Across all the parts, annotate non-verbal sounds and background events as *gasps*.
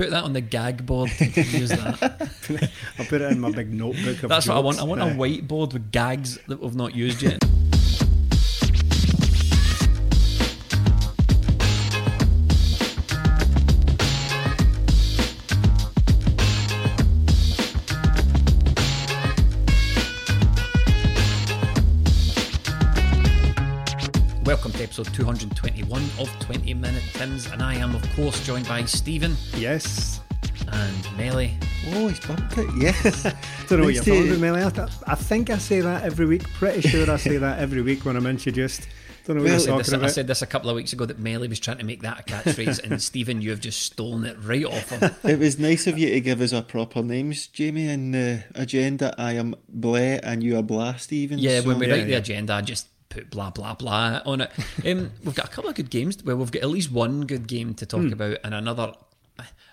Put that on the gag board. Use that. *laughs* I'll put it in my big notebook. Of That's what I want. I want a whiteboard with gags that we've not used yet. Welcome to episode 221 of 20 Minute Tims, and I am, of course, joined by Stephen Yes. and Melly. Oh, he's bumped it, yes. *laughs* Don't know what you're to- talking about, Melly. I, th- I think I say that every week. Pretty sure I say *laughs* that every week when I'm introduced. Don't know what Well, you're talking this, I said this a couple of weeks ago that Melly was trying to make that a catchphrase, and *laughs* Stephen, you have just stolen it right off him. It was nice of you to give us our proper names, Jamie, and the agenda. I am Blair and you are Blast, Stephen. Yeah, when we Yeah, write the agenda, I just put blah blah blah on it. Um, *laughs* we've got a couple of good games. Well, we've got at least one good game to talk about, and another.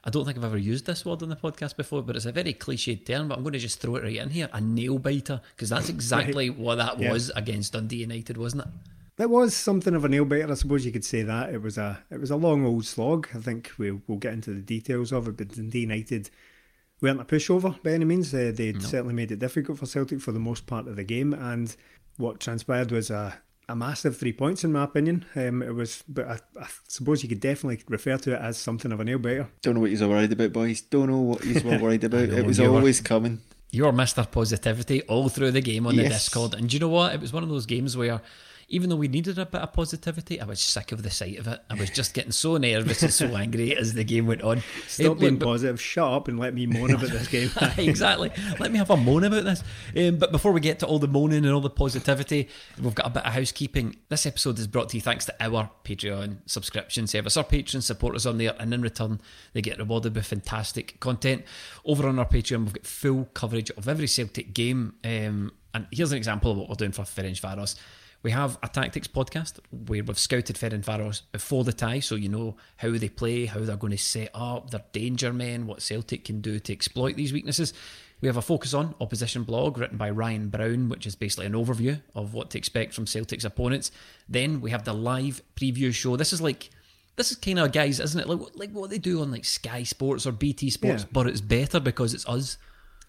I don't think I've ever used this word on the podcast before, but it's a very cliched term. But I'm going to just throw it right in here: a nail biter, because that's exactly what that Yeah. was against Dundee United, wasn't it? That was something of a nail biter, I suppose you could say that. It was a it was a long old slog. I think we'll, we'll get into the details of it, but Dundee United weren't a pushover by any means. Uh, they certainly made it difficult for Celtic for the most part of the game, and what transpired was a, a massive three points in my opinion. Um, it was, but I, I suppose you could definitely refer to it as something of a nail biter. Don't know what you're worried about, boys. Don't know what you're *laughs* worried about. it was always coming. You're Mr. Positivity all through the game on the Discord. And do you know what? It was one of those games where even though we needed a bit of positivity, I was sick of the sight of it. I was just getting so nervous and so *laughs* angry as the game went on. Stop Um, being but- positive. Shut up and let me moan about this game. *laughs* exactly. Let me have a moan about this. Um, but before we get to all the moaning and all the positivity, we've got a bit of housekeeping. This episode is brought to you thanks to our Patreon subscription service. Our patrons support us on there, and in return, they get rewarded with fantastic content. Over on our Patreon, we've got full coverage of every Celtic game. Um, and here's an example of what we're doing for Ferencvaros. We have a tactics podcast where we've scouted Ferencvaros before the tie, so you know how they play, how they're going to set up, their danger men, what Celtic can do to exploit these weaknesses. We have a focus on opposition blog written by Ryan Brown, which is basically an overview of what to expect from Celtic's opponents. Then we have the live preview show. This is like this is kind of guys, isn't it? Like like what they do on like Sky Sports or BT Sports, Yeah. but it's better because it's us.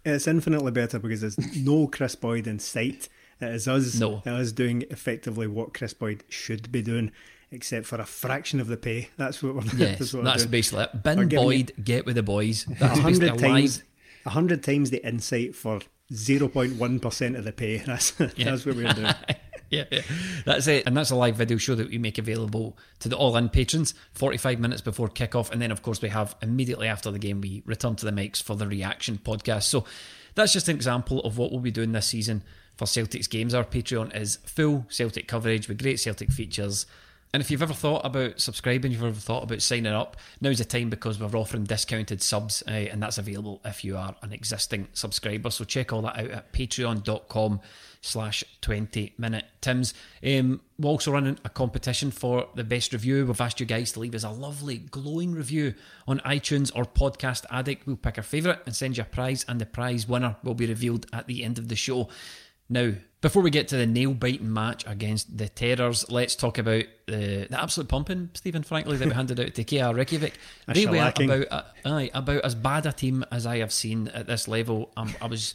It's infinitely better because there's no Chris Boyd in sight. It is us, No. it is doing effectively what Chris Boyd should be doing, except for a fraction of the pay. That's what we're, *laughs* Yes, that's what that's basically it. Bin Boyd, get with the boys. A That's hundred a times, a hundred times the insight for zero point one percent of the pay. *laughs* That's that's what we're doing. *laughs* yeah, yeah, that's it. And that's a live video show that we make available to the all in patrons 45 minutes before kickoff. And then, of course, we have immediately after the game, we return to the mics for the reaction podcast. So that's just an example of what we'll be doing this season for Celtic's games. Our Patreon is full Celtic coverage with great Celtic features. And if you've ever thought about subscribing, you've ever thought about signing up, now's the time because we're offering discounted subs, uh, and that's available if you are an existing subscriber. So check all that out at patreon.com slash 20 minute Tims. Um, we're also running a competition for the best review. We've asked you guys to leave us a lovely glowing review on iTunes or Podcast Addict. We'll pick our favourite and send you a prize, and the prize winner will be revealed at the end of the show. Now, before we get to the nail biting match against the Terrors, let's talk about the, the absolute pumping, Stephen, frankly, that we handed out to KR Reykjavik. They were about, uh, aye, about as bad a team as I have seen at this level. Um, I was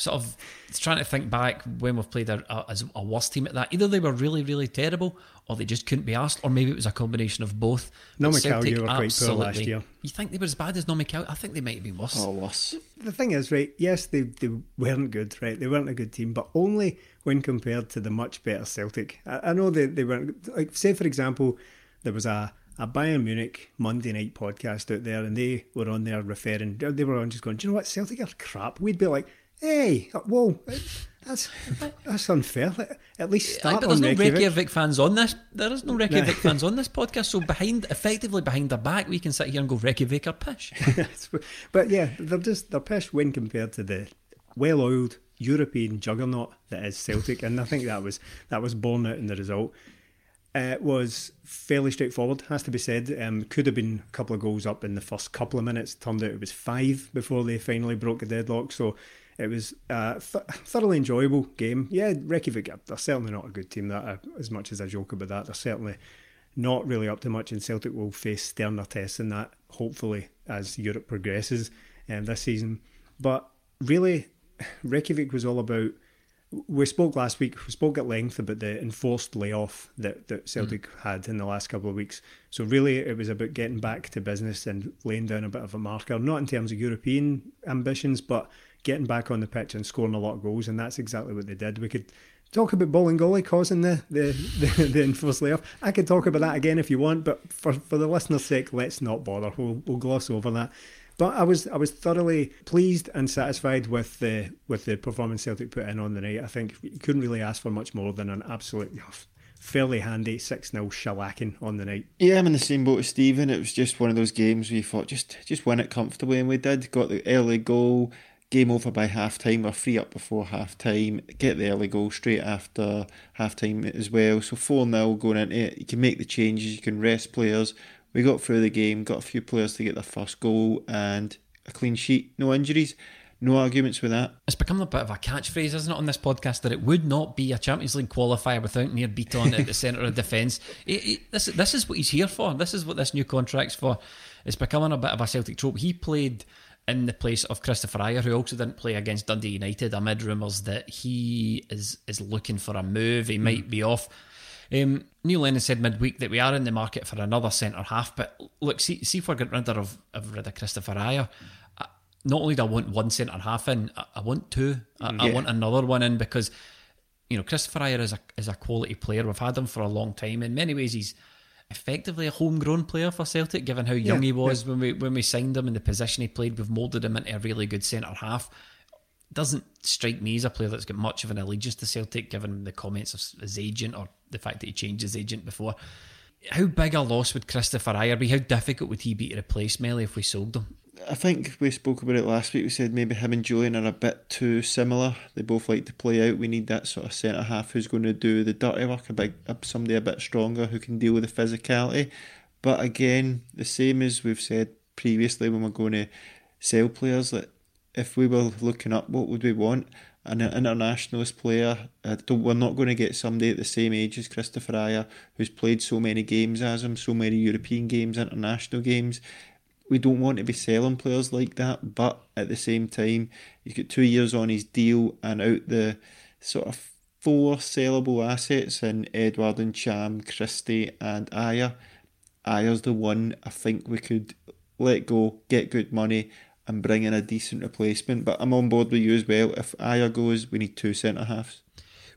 sort of trying to think back when we've played a, a, as a worse team at that. Either they were really, really terrible, or they just couldn't be asked, or maybe it was a combination of both. No, But Celtic Celtic were quite poor last year. You think they were as bad as Nomical? I think they might have been worse. Oh, worse. The thing is, right? Yes, they they weren't good, right? They weren't a good team, but only when compared to the much better Celtic. I, I know they they weren't like say for example, there was a a Bayern Munich Monday night podcast out there, and they were on there referring. They were on just going, do you know what? Celtic are crap. We'd be like, hey, whoa, that's that's unfair. At least Aye, start but there's no Reykjavik. Reykjavik fans on this. There is no Reykjavik fans on this podcast. So behind, effectively behind their back, we can sit here and go Reykjavik are pish. *laughs* but yeah, they're just they're pish when compared to the well-oiled European juggernaut that is Celtic, and I think that was that was borne out in the result. Uh, it was fairly straightforward, has to be said. Um, could have been a couple of goals up in the first couple of minutes. Turned out it was five before they finally broke the deadlock. So it was a th- thoroughly enjoyable game. Yeah, Reykjavik, they're certainly not a good team. That uh, as much as I joke about that, they're certainly not really up to much. And Celtic will face sterner tests in that, hopefully, as Europe progresses um, this season. But really, Reykjavik was all about. We spoke last week. We spoke at length about the enforced layoff that, that Celtic had in the last couple of weeks. So really, it was about getting back to business and laying down a bit of a marker, not in terms of European ambitions, but getting back on the pitch and scoring a lot of goals. And that's exactly what they did. We could talk about Bolingoli causing the the, *laughs* the, the enforced layoff. I could talk about that again if you want, but for, for the listener's sake, let's not bother. We'll, we'll gloss over that. But I was I was thoroughly pleased and satisfied with the with the performance Celtic put in on the night. I think you couldn't really ask for much more than an absolute oh, fairly handy six 0 shellacking on the night. Yeah, I'm in the same boat as Stephen. It was just one of those games where you thought just just win it comfortably, and we did. Got the early goal, game over by half time. We're free up before half time. Get the early goal straight after half time as well. So 4 0 going into it. You can make the changes, you can rest players. We got through the game, got a few players to get their first goal, and a clean sheet, no injuries. No arguments with that. It's become a bit of a catchphrase, isn't it, on this podcast that it would not be a Champions League qualifier without Nir Bitton at the centre of defence. This, this is what he's here for. This is what this new contract's for. It's becoming a bit of a Celtic trope. He played in the place of Kristoffer Ajer, who also didn't play against Dundee United, amid rumours that he is is looking for a move. He might be off. Um, Neil Lennon said midweek that we are in the market for another centre half, but look, see, see if we're getting rid of, of, rid of Kristoffer Ajer. I- Not only do I want one centre half in, I, I want two. I, I want another one in because you know Kristoffer Ajer is a is a quality player. We've had him for a long time. In many ways, he's effectively a homegrown player for Celtic, given how young Yeah, he was when we when we signed him and the position he played. We've moulded him into a really good centre half. Doesn't strike me as a player that's got much of an allegiance to Celtic, given the comments of his agent or the fact that he changed his agent before. How big a loss would Kristoffer Ajer be? How difficult would he be to replace Melly if we sold him? I think we spoke about it last week. We said maybe him and Julian are a bit too similar. They both like to play out. We need that sort of centre half who's going to do the dirty work, a big somebody a bit stronger who can deal with the physicality. But again, the same as we've said previously when we're going to sell players, that if we were looking up, what would we want? An internationalist player. Uh, Don't, we're not going to get somebody at the same age as Kristoffer Ajer, who's played so many games as him, so many European games, international games we don't want to be selling players like that, but at the same time, he's got two years on his deal and out the sort of four sellable assets in Edouard and Cham, Christie, and Ajer. Ajer's the one I think we could let go, get good money, and bring in a decent replacement. But I'm on board with you as well. If Ajer goes, we need two centre halves.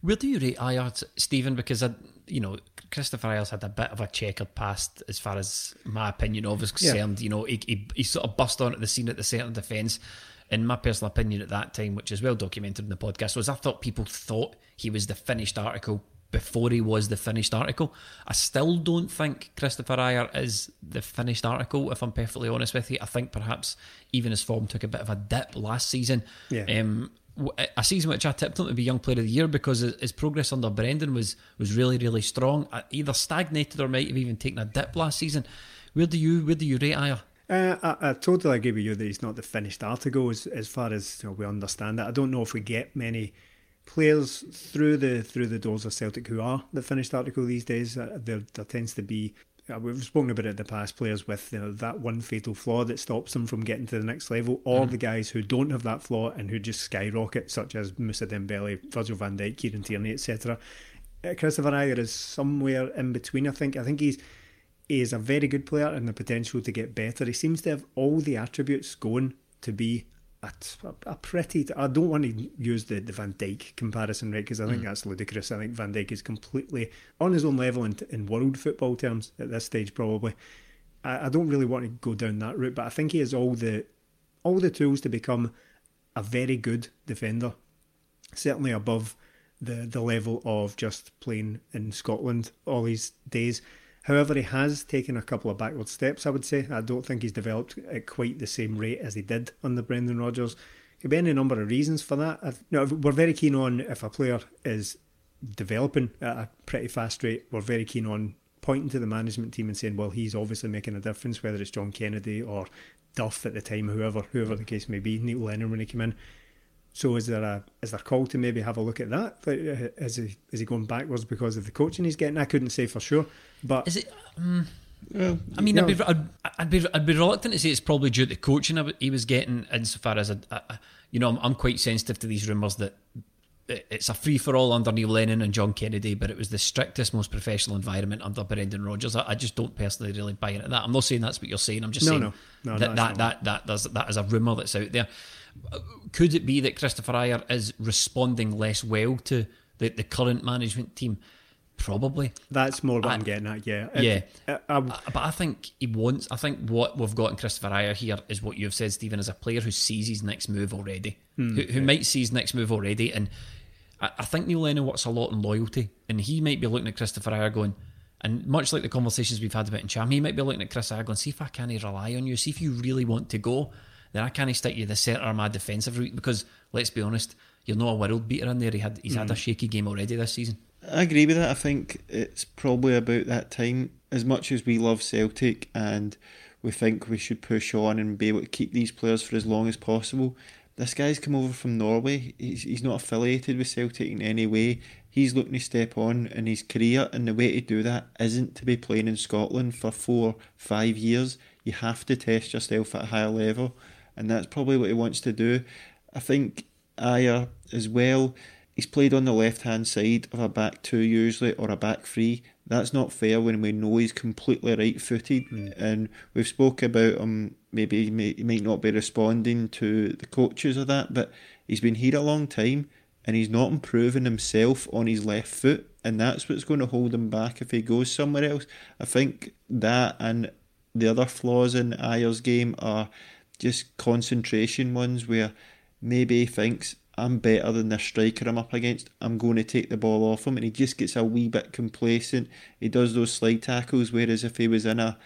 Where do you rate Ajer, Stephen? Because I, you know, Kristoffer Ajer's had a bit of a checkered past as far as my opinion of is concerned. You know, he, he, he sort of bust onto the scene at the centre of defence. In my personal opinion, at that time, which is well documented in the podcast, was I thought people thought he was the finished article before he was the finished article. I still don't think Kristoffer Ajer is the finished article. If I'm perfectly honest with you, I think perhaps even his form took a bit of a dip last season. Yeah. Um, a season which I tipped him to be Young Player of the Year because his progress under Brendan was was really really strong. Either stagnated or might have even taken a dip last season. Where do you where do you rate Ajer? Uh, I, I totally agree with you that he's not the finished article as, as far as you know, we understand it. I don't know if we get many players through the through the doors of Celtic who are the finished article these days. Uh, there, there tends to be we've spoken about it in the past, players with you know, that one fatal flaw that stops them from getting to the next level, or mm. the guys who don't have that flaw and who just skyrocket, such as Moussa Dembele, Virgil van Dijk, Kieran Tierney, etc. Christopher Kristoffer Ajer is somewhere in between, I think. I think he's he is a very good player and the potential to get better. He seems to have all the attributes going to be a, a pretty. I don't want to use the, the Van Dijk comparison, right? Because I think mm. that's ludicrous. I think Van Dijk is completely on his own level in, in world football terms at this stage, probably. I, I don't really want to go down that route, but I think he has all the all the tools to become a very good defender. Certainly above the the level of just playing in Scotland all these days. However, he has taken a couple of backward steps, I would say. I don't think he's developed at quite the same rate as he did under Brendan Rodgers. Could be any number of reasons for that. I've, no, we're very keen on if a player is developing at a pretty fast rate, we're very keen on pointing to the management team and saying, well, he's obviously making a difference, whether it's John Kennedy or Duff at the time, whoever whoever the case may be, Neil Lennon when he came in. So is there a is there a call to maybe have a look at that? Is he is he going backwards because of the coaching he's getting? I couldn't say for sure, but is it? Um, well, I mean, I'd, be, I'd, I'd, be I'd be reluctant to say it's probably due to the coaching he was getting, insofar as a, a you know I'm, I'm quite sensitive to these rumours that it's a free for all under Neil Lennon and John Kennedy, but it was the strictest, most professional environment under Brendan Rodgers. I, I, just don't personally really buy into that. I'm not saying that's what you're saying. I'm just no, saying no, no, that that, that, that, that, that is a rumour that's out there. Could it be that Kristoffer Ajer is responding less well to the, the current management team? Probably. That's more what I, am getting at, yeah. Yeah. Uh, uh, but I think he wants, I think what we've got in Kristoffer Ajer here is what you've said, Stephen, as a player who sees his next move already, mm, who, who yeah. might see his next move already. And I, I think Neil Lennon works a lot in loyalty. And he might be looking at Kristoffer Ajer going, and much like the conversations we've had about Ntcham, he might be looking at Chris Ajer going, see if I can rely on you, see if you really want to go then I can't stick you the centre of my defensive route because let's be honest, you're not a world beater in there. He had he's mm. had a mm. shaky game already this season. I agree with that. I think it's probably about that time. As much as we love Celtic and we think we should push on and be able to keep these players for as long as possible, this guy's come over from Norway. He's, he's not affiliated with Celtic in any way. He's looking to step on in his career, and the way to do that isn't to be playing in Scotland for four, five years. You have to test yourself at a higher level and that's probably what he wants to do. I think Ajer as well. He's played on the left hand side of a back two usually or a back three. That's not fair when we know he's completely right footed. Mm. And we've spoke about him. Maybe he, may, he might not be responding to the coaches of that, but he's been here a long time and he's not improving himself on his left foot. And that's what's going to hold him back if he goes somewhere else. I think that and the other flaws in Ajer's game are just concentration ones where maybe he thinks I'm better than the striker I'm up against. I'm going to take the ball off him, and he just gets a wee bit complacent. He does those slide tackles, whereas if he was in a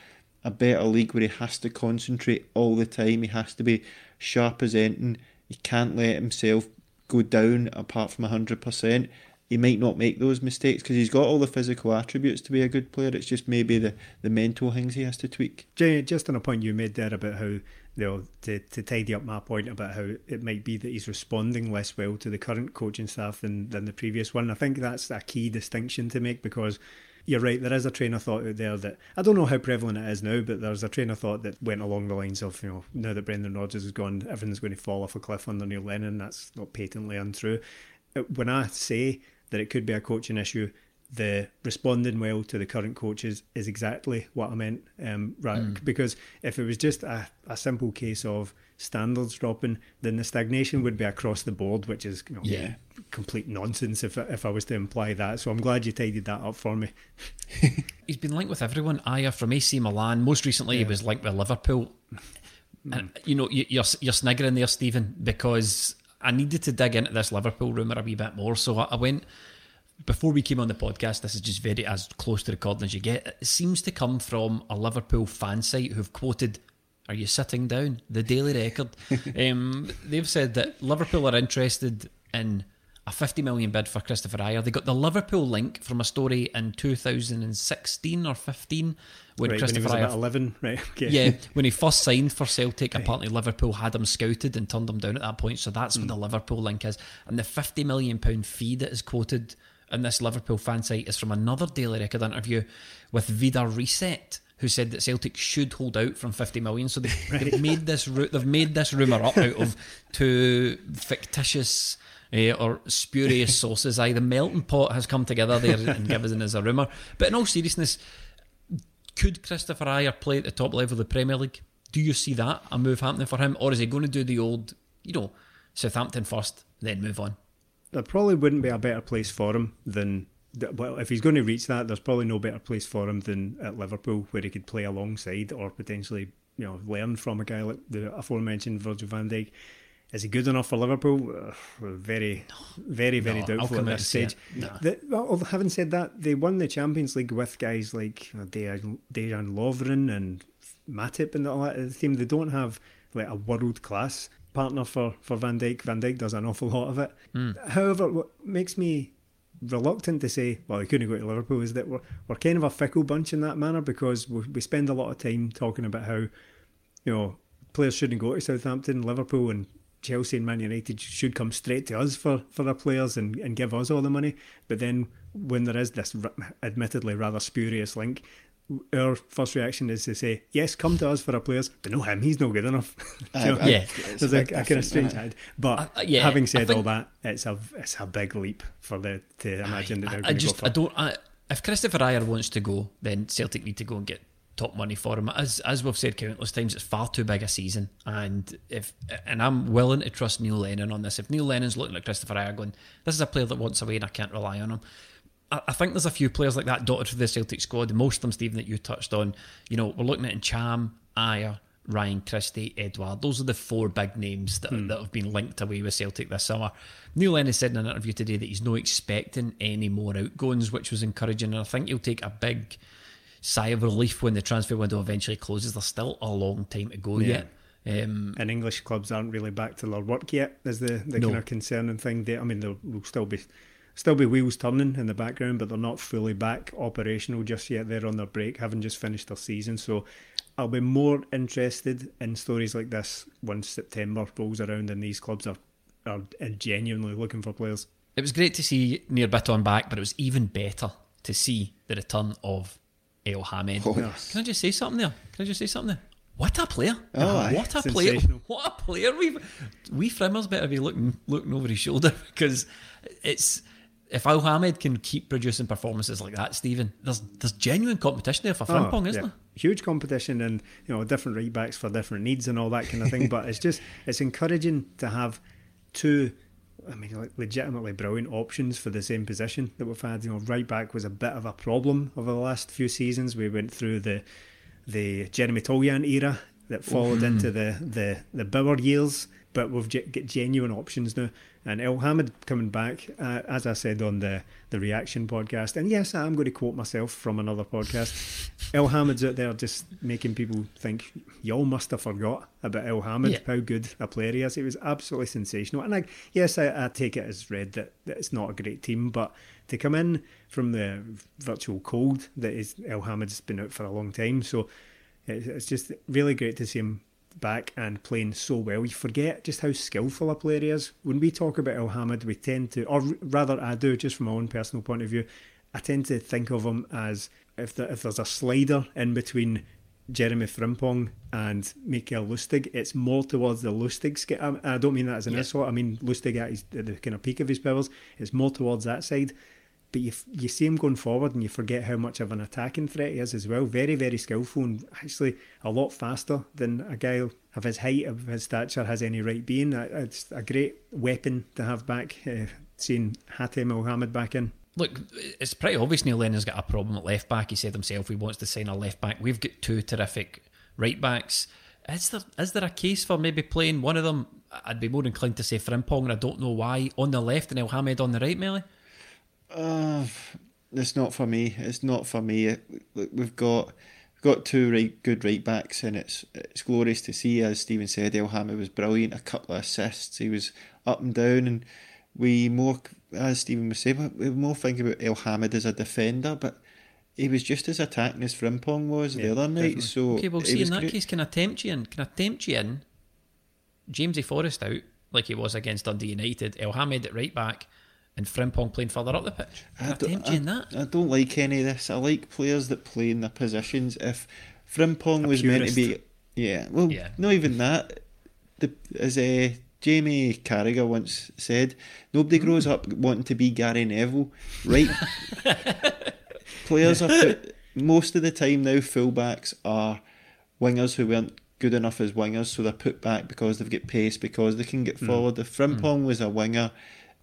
a better league where he has to concentrate all the time, he has to be sharp as anything. He can't let himself go down apart from hundred percent. He might not make those mistakes because he's got all the physical attributes to be a good player. It's just maybe the, the mental things he has to tweak. Jay, just on a point you made there about how you know, to, to tidy up my point about how it might be that he's responding less well to the current coaching staff than, than the previous one. I think that's a key distinction to make because you're right, there is a train of thought out there that I don't know how prevalent it is now, but there's a train of thought that went along the lines of, you know, now that Brendan Rodgers is gone, everything's going to fall off a cliff under Neil Lennon. That's not patently untrue. Uh, when I say that it could be a coaching issue, the responding well to the current coaches is exactly what I meant. Um, right, mm. because if it was just a, a simple case of standards dropping, then the stagnation would be across the board, which is you know, yeah. complete nonsense if if I was to imply that. So I'm glad you tidied that up for me. *laughs* He's been linked with everyone. Ajer from AC Milan. Most recently, yeah. he was linked with Liverpool. Mm. And you know, you're you're sniggering there, Stephen, because I needed to dig into this Liverpool rumor a wee bit more. So I went before we came on the podcast, this is just very as close to recording as you get. It seems to come from a Liverpool fan site who've quoted, "Are you sitting down?" The Daily Record. *laughs* um, they've said that Liverpool are interested in a 50 million bid for Kristoffer Ajer. They got the Liverpool link from a story in 2016 or 15 when right, Kristoffer when Ajer 11, right? Okay. Yeah, when he first signed for Celtic, right. apparently Liverpool had him scouted and turned him down at that point. So that's mm. what the Liverpool link is, and the 50 million pound fee that is quoted and this Liverpool fan site is from another Daily Record interview with Vidar Riseth, who said that Celtic should hold out from 50 million. So they've, right. *laughs* they've made this they've made this rumor up out of two fictitious. Uh, or spurious *laughs* sources. Aye, the melting pot has come together there and given as a rumour. But in all seriousness, could Kristoffer Ajer play at the top level of the Premier League? Do you see that a move happening for him, or is he going to do the old, you know, Southampton first, then move on? There probably wouldn't be a better place for him than well, if he's going to reach that, there's probably no better place for him than at Liverpool, where he could play alongside or potentially, you know, learn from a guy like the aforementioned Virgil van Dijk. Is he good enough for Liverpool? Uh, very, very, very no, doubtful at this stage. No. The, well, having said that, they won the Champions League with guys like Dejan, Lovren and Matip and all that team. They don't have like a world class partner for, for Van Dijk. Van Dijk does an awful lot of it. Mm. However, what makes me reluctant to say, well, he couldn't go to Liverpool, is that we're, we're kind of a fickle bunch in that manner because we, we spend a lot of time talking about how, you know, players shouldn't go to Southampton, Liverpool, and Chelsea and Man United should come straight to us for, for their players and, and give us all the money. But then when there is this admittedly rather spurious link, our first reaction is to say, yes, come to us for our players, but no him, he's no good enough. *laughs* uh, yeah, there's a, a, kind of strange head. But uh, uh, yeah, having said all that, it's a it's a big leap for the to imagine I, that they're going to go for. I don't. I, if Kristoffer Ajer wants to go, then Celtic need to go and get top money for him. As as we've said countless times, it's far too big a season, and if and I'm willing to trust Neil Lennon on this. If Neil Lennon's looking at Kristoffer Ajer going, this is a player that wants away and I can't rely on him I think there's a few players like that dotted through the Celtic squad. Most of them, Stephen, that you touched on. You know, we're looking at Ntcham, Ajer, Ryan Christie, Edouard. Those are the four big names that, hmm. that have been linked away with Celtic this summer. Neil Lennon said in an interview today that he's not expecting any more outgoings, which was encouraging. And I think he'll take a big sigh of relief when the transfer window eventually closes. There's still a long time to go yeah. yet. Um, and English clubs aren't really back to their work yet, is the, the no. kind of concerning thing. They, I mean, there will still be still be wheels turning in the background, but they're not fully back operational just yet. They're on their break, having just finished their season. So I'll be more interested in stories like this once September rolls around and these clubs are, are genuinely looking for players. It was great to see Nir Bitton back, but it was even better to see the return of Elhamed. Oh, yes. Can I just say something there? Can I just say something there? What a player! Oh, what a player! What a player! We we Frimmers better be looking looking over his shoulder *laughs* because it's if Elhamed can keep producing performances like that, Stephen, there's there's genuine competition there for Frimpong, oh, isn't yeah. there? Huge competition and you know different right backs for different needs and all that kind of thing. *laughs* but it's just it's encouraging to have two. I mean, like legitimately brilliant options for the same position that we've had. You know, right back was a bit of a problem over the last few seasons. We went through the the Jeremy Toljan era that followed mm. into the the the Bauer years, but we've got genuine options now. And Elhamed coming back, uh, as I said on the, the reaction podcast, and yes, I'm going to quote myself from another podcast. Elhamed's out there just making people think y'all must have forgot about Elhamed, yeah. how good a player he is. It was absolutely sensational. And I, yes, I, I take it as read that, that it's not a great team, but to come in from the virtual cold that is Elhamed's been out for a long time, so it's just really great to see him back and playing so well. You forget just how skillful a player he is. When we talk about Elhamed, we tend to, or rather, I do, just from my own personal point of view, I tend to think of him as if, the, if there's a slider in between Jeremy Frimpong and Mikael Lustig, it's more towards the Lustig. I don't mean that as an yeah. insult. I mean Lustig at, his, at the kind of peak of his powers. It's more towards that side but you you see him going forward and you forget how much of an attacking threat he is as well. Very very skillful and actually a lot faster than a guy of his height of his stature has any right being. It's a great weapon to have back. Uh, seeing Hatem Elhamed back in. Look, it's pretty obvious Neil Lennon's got a problem at left back. He said himself he wants to sign a left back. We've got two terrific right backs. Is there is there a case for maybe playing one of them? I'd be more inclined to say Frimpong, and I don't know why, on the left and Elhamed on the right, Melly. Uh, it's not for me. It's not for me. Look, we've got we've got two right good right backs, and it's it's glorious to see. As Stephen said, Elhamed was brilliant. A couple of assists. He was up and down, and we more as Stephen was saying, we more think about Elhamed as a defender, but he was just as attacking as Frimpong was yeah, the other night. Definitely. So okay, well, see in that great. case, can I tempt you in? Can I tempt you in? Jamesy Forrest out like he was against Dundee United. Elhamed at right back and Frimpong playing further up the pitch. I, don't, I, that. I don't like any of this. I like players that play in their positions. If Frimpong a was purist. meant to be, yeah, well, yeah. not even that. The, as a Jamie Carragher once said, nobody grows up wanting to be Gary Neville, right? *laughs* Players are put, most of the time now. Fullbacks are wingers who weren't good enough as wingers, so they're put back because they've got pace, because they can get hmm. forward. Mm. If Frimpong mm. was a winger,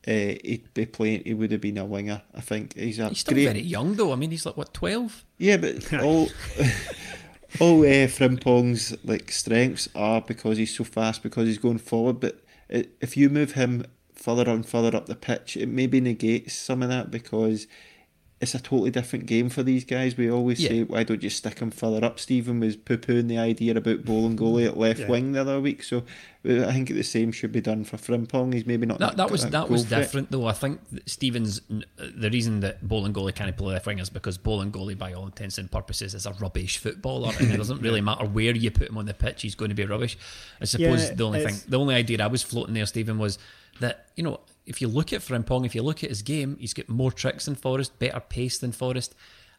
uh, he'd be playing. He would have been a winger. I think he's a he's still great... very young though. I mean, he's like what twelve. Yeah, but *laughs* all *laughs* all uh, Frimpong's like strengths are because he's so fast, because he's going forward. But if you move him further and further up the pitch, it maybe negates some of that because it's a totally different game for these guys. We always yeah. say, why don't you stick him further up? Stephen was poo pooing the idea about Bolingoli at left yeah. wing the other week, so uh, I think the same should be done for Frimpong. He's maybe not that, that was that was different though. I think Stevens uh, the reason that Bolingoli can't play left wing is because Bolingoli, by all intents and purposes, is a rubbish footballer, and it doesn't really *laughs* matter where you put him on the pitch, he's going to be rubbish. I suppose yeah, the only thing, the only idea I was floating there, Stephen, was that you know if you look at Frimpong, if you look at his game, he's got more tricks than Forrest, better pace than Forrest.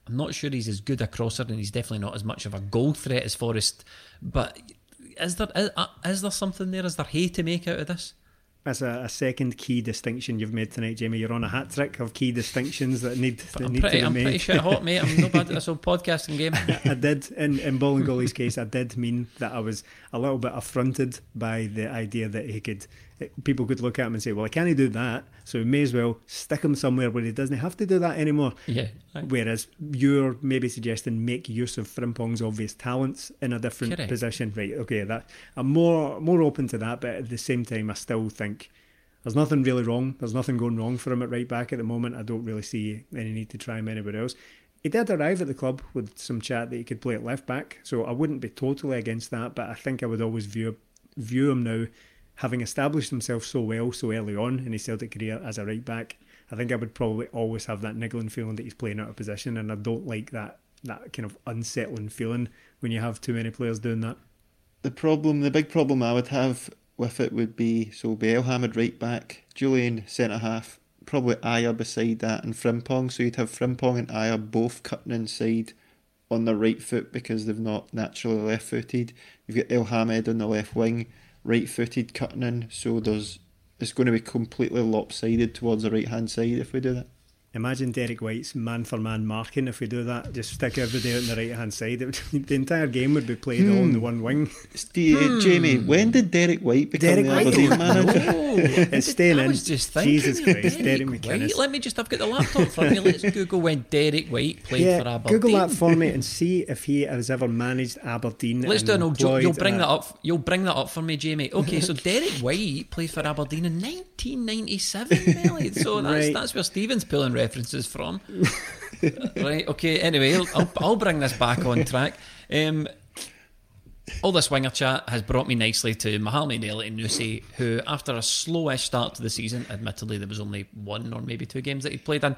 I'm not sure he's as good a crosser, and he's definitely not as much of a goal threat as Forrest. But is there is, uh, is there something there? Is there hay to make out of this? That's a, a, second key distinction you've made tonight, Jamie. You're on a hat trick of key distinctions that need, *laughs* that I'm need pretty, to be I'm made. pretty shit hot, mate. I'm no bad at this old *laughs* podcasting game. I did, in, in Bolingoli's case, I did mean that I was a little bit affronted by the idea that he could people could look at him and say, well, I can't do that, so we may as well stick him somewhere where he doesn't have to do that anymore. Yeah. Right. Whereas you're maybe suggesting make use of Frimpong's obvious talents in a different Correct. position. Right, okay, that I'm more more open to that, but at the same time I still think there's nothing really wrong. There's nothing going wrong for him at right back at the moment. I don't really see any need to try him anywhere else. He did arrive at the club with some chat that he could play at left back, so I wouldn't be totally against that, but I think I would always view view him now having established himself so well so early on in his Celtic career as a right back, I think I would probably always have that niggling feeling that he's playing out of position, and I don't like that that kind of unsettling feeling when you have too many players doing that. The problem, the big problem I would have with it would be so be Elhamed right back, Julian centre half, probably Ajer beside that, and Frimpong. So you'd have Frimpong and Ajer both cutting inside on the right foot because they've not naturally left footed. You've got Elhamed on the left wing right footed cutting in, so there's it's going to be completely lopsided towards the right hand side if we do that. Imagine Derek Whyte's man for man marking if we do that. Just stick everybody on the right hand side. Would, *laughs* the entire game would be played hmm. on the one wing. Steve, hmm. Jamie, when did Derek Whyte become Derek the White? Aberdeen *laughs* manager? it's staying in. just thinking, Jesus Christ, Derek, Derek McInnes. Let me just, I've got the laptop for me. Let's Google when Derek Whyte played yeah, for Aberdeen. Google that for me and see if he has ever managed Aberdeen. Let's do an old joke. You'll bring that up. You'll bring that up for me, Jamie. Okay, so *laughs* Derek Whyte played for Aberdeen in 1997, So that's, right. that's where Stephen's pulling references from. *laughs* right. Okay. Anyway, I'll, I'll bring this back on track. Um, all this winger chat has brought me nicely to Mohamed Elyounoussi, who, after a slowish start to the season, admittedly there was only one or maybe two games that he played in,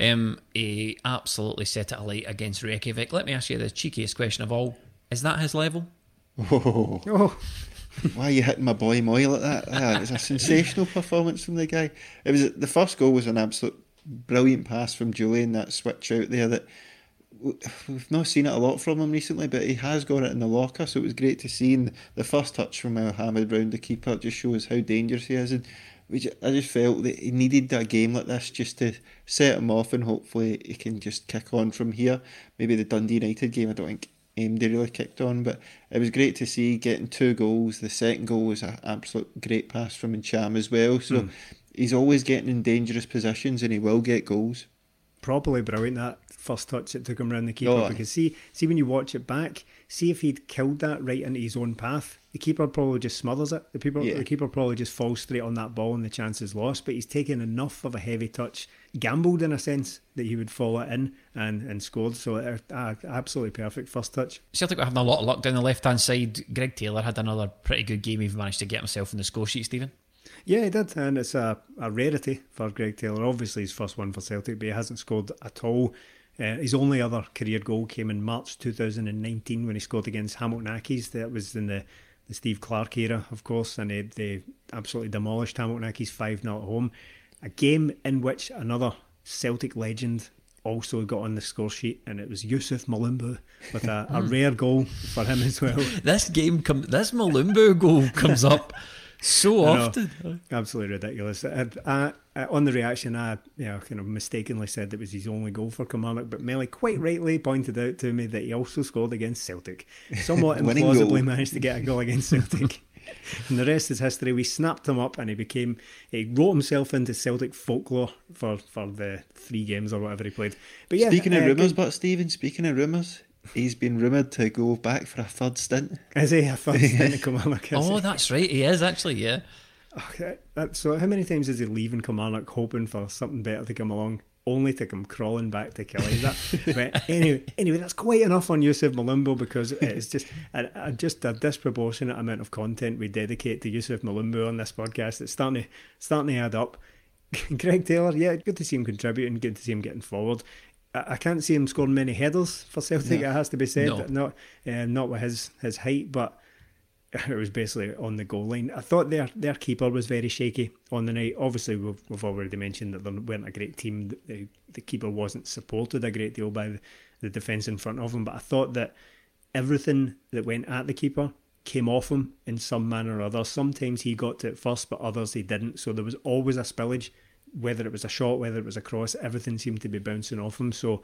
um, he absolutely set it alight against Reykjavik. Let me ask you the cheekiest question of all: Is that his level? Oh. oh. Why are you hitting my boy Moy like that? Yeah, it was a sensational performance from the guy. It was the first goal was an absolute brilliant pass from Julian, that switch out there that we've not seen it a lot from him recently, but he has got it in the locker, so it was great to see. And the first touch from Elhamed round the keeper just shows how dangerous he is. And we just, I just felt that he needed a game like this just to set him off, and hopefully he can just kick on from here. Maybe the Dundee United game, I don't think they really kicked on, but it was great to see getting two goals. The second goal was an absolute great pass from Ntcham as well. So mm he's always getting in dangerous positions and he will get goals. Probably brilliant that first touch that took him around the keeper oh, because see see when you watch it back, see if he'd killed that right into his own path, the keeper probably just smothers it. The keeper yeah. the keeper probably just falls straight on that ball and the chance is lost. But he's taken enough of a heavy touch, gambled in a sense that he would fall it in and, and scored. So uh, uh, absolutely perfect first touch. Celtic were having a lot of luck down the left hand side. Greg Taylor had another pretty good game. He managed to get himself in the score sheet, Stephen. Yeah, he did, and it's a, a rarity for Greg Taylor. Obviously, his first one for Celtic, but he hasn't scored at all. Uh, his only other career goal came in March 2019 when he scored against Hamilton Accies. That was in the, the Steve Clarke era, of course, and they, they absolutely demolished Hamilton Accies 5 0 at home. a game in which another Celtic legend also got on the score sheet, and it was Youssouf Mulumbu with a, a *laughs* rare goal for him as well. This game, come, this Mulumbu goal comes up *laughs* so often. Absolutely ridiculous. I, I, I, on the reaction, I you know, kind of mistakenly said it was his only goal for Kilmarnock, but Melly quite rightly pointed out to me that he also scored against Celtic. Somewhat *laughs* implausibly *laughs* managed to get a goal against Celtic. and the rest is history. We snapped him up, and he became he wrote himself into Celtic folklore for for the three games or whatever he played. But yeah, speaking of uh, rumours, but Stephen, speaking of rumours, he's been rumoured to go back for a third stint. is he a first *laughs* stint to Kilmarnock? is Oh, he? that's right. He is actually, yeah. Okay, so how many times is he leaving Kilmarnock hoping for something better to come along, only to come crawling back to Killie? That, *laughs* but anyway, anyway, that's quite enough on Youssouf Mulumbu because it's just a, a, just a disproportionate amount of content we dedicate to Youssouf Mulumbu on this podcast. It's starting to starting to add up. *laughs* Greg Taylor, yeah, good to see him contributing, good to see him getting forward. I, I can't see him scoring many headers for Celtic. It has to be said, No. not uh, not with his his height, but *laughs* it was basically on the goal line. I thought their their keeper was very shaky on the night. Obviously, we've, we've already mentioned that they weren't a great team. The, the keeper wasn't supported a great deal by the, the defence in front of him. But I thought that everything that went at the keeper came off him in some manner or other. Sometimes he got to it first, but others he didn't. So there was always a spillage, whether it was a shot, whether it was a cross. Everything seemed to be bouncing off him. So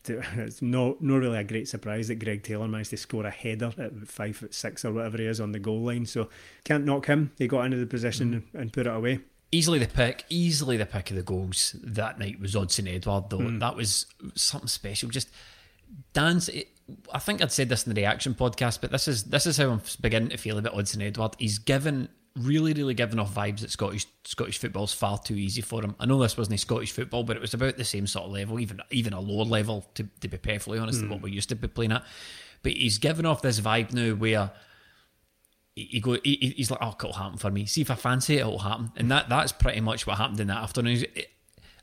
*laughs* it's no no really a great surprise that Greg Taylor managed to score a header at five foot six or whatever he is on the goal line. So can't knock him. He got into the position and, and put it away. Easily the pick, easily the pick of the goals that night was Odsonne Edouard, though. Mm. That was something special. Just dance. It, I think I'd said this in the reaction podcast, but this is this is how I'm beginning to feel about Odsonne Edouard. He's given really, really given off vibes that Scottish Scottish football's far too easy for him. I know this wasn't Scottish football, but it was about the same sort of level, even even a lower level to, to be perfectly honest, than what hmm. we used to be playing at. But he's given off this vibe now where he he go he, he's like, oh, it'll happen for me. See if I fancy it, it'll happen. And that that's pretty much what happened in that afternoon. It-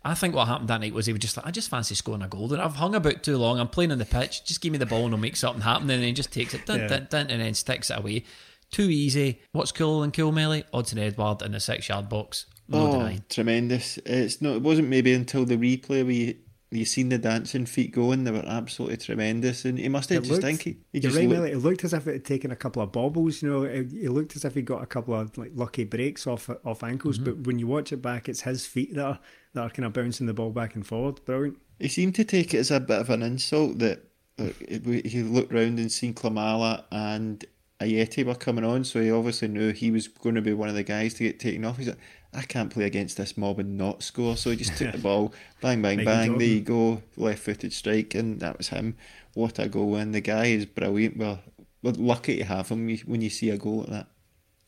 I think what happened that night was he was just like, I just fancy scoring a goal. And I've hung about too long. I'm playing on the pitch. Just give me the ball and I'll make something happen. And then he just takes it, dun, Yeah. dun, dun, and then sticks it away. Too easy. What's cooler than cool, Melly? Odsonne Edouard in the six yard box. No oh, denying. tremendous! It's not. It wasn't maybe until the replay we you seen the dancing feet going. They were absolutely tremendous, and he must have It just looked- think he, he just right, looked- It looked as if it had taken a couple of bobbles. You know, it, it looked as if he got a couple of like lucky breaks off off ankles. Mm-hmm. But when you watch it back, it's his feet that are that are kind of bouncing the ball back and forward. Brilliant. He seemed to take it as a bit of an insult that like, he looked round and seen Klimala and Ajeti were coming on, so he obviously knew he was going to be one of the guys to get taken off. He's like, I can't play against this mob and not score, so he just took the *laughs* ball, bang, bang, bang, there you go, left-footed strike, and that was him. What a goal! And the guy is brilliant. Well, we're lucky to have him when you see a goal like that.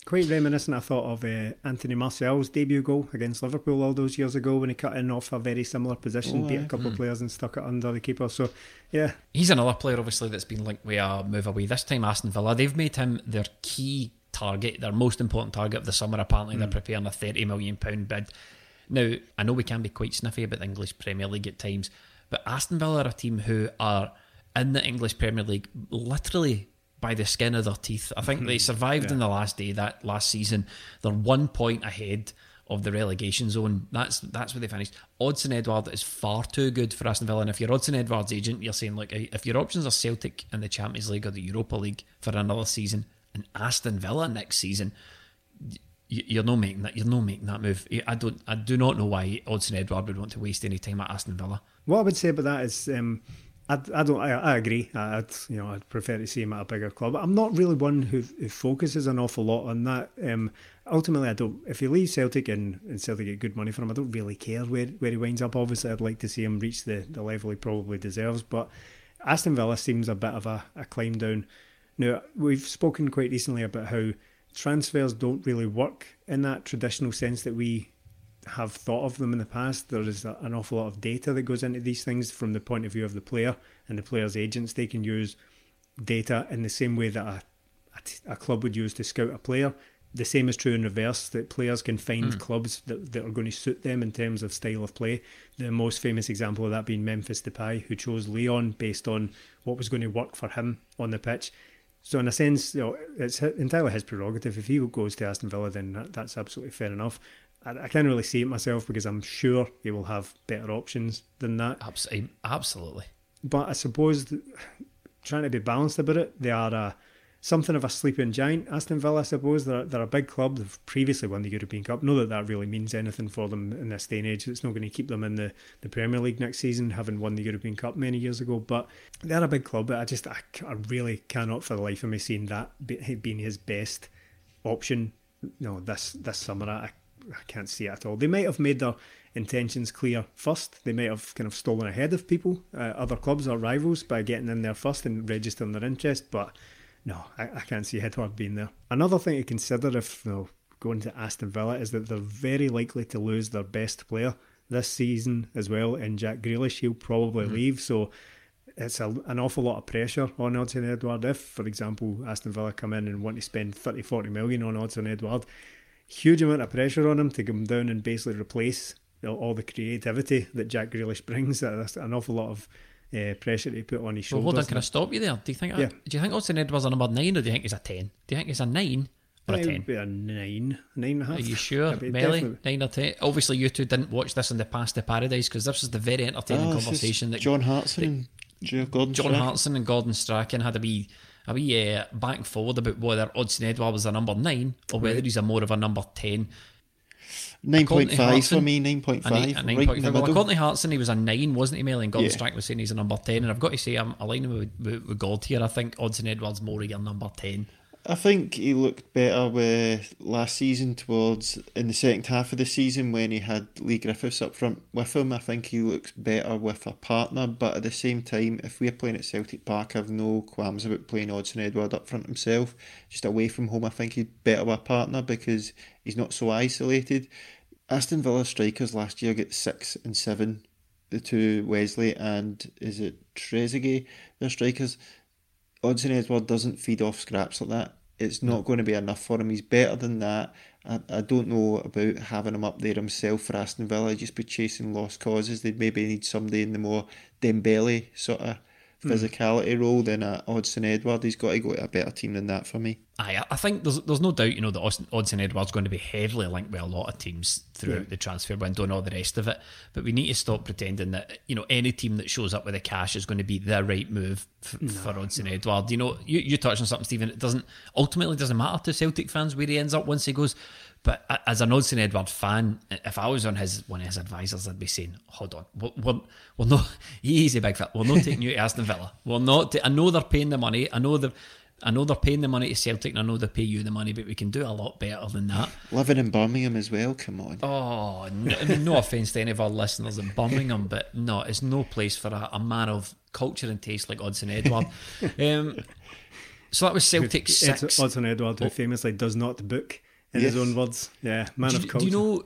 Quite reminiscent, I thought, of uh, Anthony Martial's debut goal against Liverpool all those years ago when he cut in off a very similar position, Oh, beat a couple of players and stuck it under the keeper. So, yeah, He's another player, obviously, that's been linked with a move away. This time, Aston Villa. They've made him their key target, their most important target of the summer. Apparently, they're preparing a £30 million bid. Now, I know we can be quite sniffy about the English Premier League at times, but Aston Villa are a team who are in the English Premier League literally by the skin of their teeth. I think they survived in the last day that last season. They're one point ahead of the relegation zone. That's that's where they finished. Odsonne Edouard is far too good for Aston Villa. And if you're Odsonne Edouard's agent, you're saying like if your options are Celtic in the Champions League or the Europa League for another season and Aston Villa next season, you're not making that. You're not making that move. I don't. I do not know why Odsonne Edouard would want to waste any time at Aston Villa. What I would say about that is, um, I, I don't. I, I agree. I, I'd you know I'd prefer to see him at a bigger club. I'm not really one who, who focuses an awful lot on that. Um, ultimately, I don't. If he leaves Celtic and, and Celtic get good money for him, I don't really care where, where he winds up. Obviously, I'd like to see him reach the, the level he probably deserves. But Aston Villa seems a bit of a, a climb down. Now we've spoken quite recently about how transfers don't really work in that traditional sense that we have thought of them in the past. There is a, an awful lot of data that goes into these things from the point of view of the player and the player's agents. They can use data in the same way that a, a, t- a club would use to scout a player. The same is true in reverse, that players can find hmm. clubs that, that are going to suit them in terms of style of play. The most famous example of that being Memphis Depay, who chose Lyon based on what was going to work for him on the pitch. So in a sense, you know, it's entirely his prerogative. If he goes to Aston Villa, then that, that's absolutely fair enough. I, I can't really see it myself because I'm sure he will have better options than that. Absolutely, absolutely. But I suppose th- trying to be balanced about it, they are a, something of a sleeping giant. Aston Villa, I suppose, they're, they're a big club. They've previously won the European Cup. Know that that really means anything for them in this day and age. It's not going to keep them in the, the Premier League next season, having won the European Cup many years ago. But they're a big club. But I just, I, I really cannot for the life of me seeing that be, being his best option. No, this this summer, I, I can't see it at all. They might have made their intentions clear first. They might have kind of stolen ahead of people, uh, other clubs or rivals, by getting in there first and registering their interest. But no, I, I can't see Edouard being there. Another thing to consider if you know, going to Aston Villa is that they're very likely to lose their best player this season as well in Jack Grealish. He'll probably mm-hmm. leave, so it's a, an awful lot of pressure on Odsonne Edouard. If, for example, Aston Villa come in and want to spend 30, 40 million on Odsonne Edouard, huge amount of pressure on him to come down and basically replace all the creativity that Jack Grealish brings. That's an awful lot of uh, pressure to put on his shoulders. Well, hold on, can I stop you there? Do you think? Yeah. do you think Odsonne Edouard's a number nine, or do you think he's a ten? Do you think he's a nine? Or a ten? Be a nine, nine and a half. Are you sure, Melly? Nine or ten? Obviously, you two didn't watch this in the past to Paradise because this was the very entertaining oh, conversation that John Hartson and Gordon John Hartson and Gordon Strachan had a wee a wee uh, back and forward about whether Odsonne Edouard was a number nine or whether right. he's a more of a number ten. Nine point five for me. Nine point five. Right according to Hartson, he was a nine, wasn't he, Melly? And Gordon yeah. Strachan was saying he's a number ten. And I've got to say, I'm aligning with, with, with God here. I think Odsonne Edouard's more of your number ten. I think he looked better with last season towards in the second half of the season when he had Leigh Griffiths up front with him. I think he looks better with a partner, but at the same time, if we're playing at Celtic Park, I've no qualms about playing Odsonne Edouard up front himself. Just away from home, I think he's better with a partner because he's not so isolated. Aston Villa strikers last year get six and seven. The two Wesley and is it Trezeguet, their strikers. Odsonne Edouard doesn't feed off scraps like that it's not going to be enough for him. He's better than that. I, I don't know about having him up there himself for Aston Villa. He'd just be chasing lost causes. They'd maybe need somebody in the more Dembele sort of. Physicality mm. role than uh, Odsonne Edouard. He's got to go to a better team than that for me. Aye, I think there's there's no doubt, you know, that Odsonne Edouard's going to be heavily linked with a lot of teams throughout yeah. the transfer window and all the rest of it. But we need to stop pretending that, you know, any team that shows up with the cash is going to be the right move f- no, for Odsonne no. Edouard. You know, you, you touched on something, Stephen. It doesn't ultimately doesn't matter to Celtic fans where he ends up once he goes. But as an Odsonne Edouard fan, if I was on his one of his advisors, I'd be saying, "Hold on, we're, we're, we're not *laughs* easy, big fella. We're not taking you to Aston Villa. We're not. I know they're paying the money. I know they're." I know they're paying the money to Celtic and I know they pay you the money, but we can do a lot better than that. Living in Birmingham as well, come on. Oh, no, I mean, no offence to any of our listeners in Birmingham, but no, it's no place for a, a man of culture and taste like Odsonne Edouard. *laughs* Um, so that was Celtic six. Odsonne Edouard, who oh. famously does not book in yes. his own words. Yeah, man do, of culture. Do you know?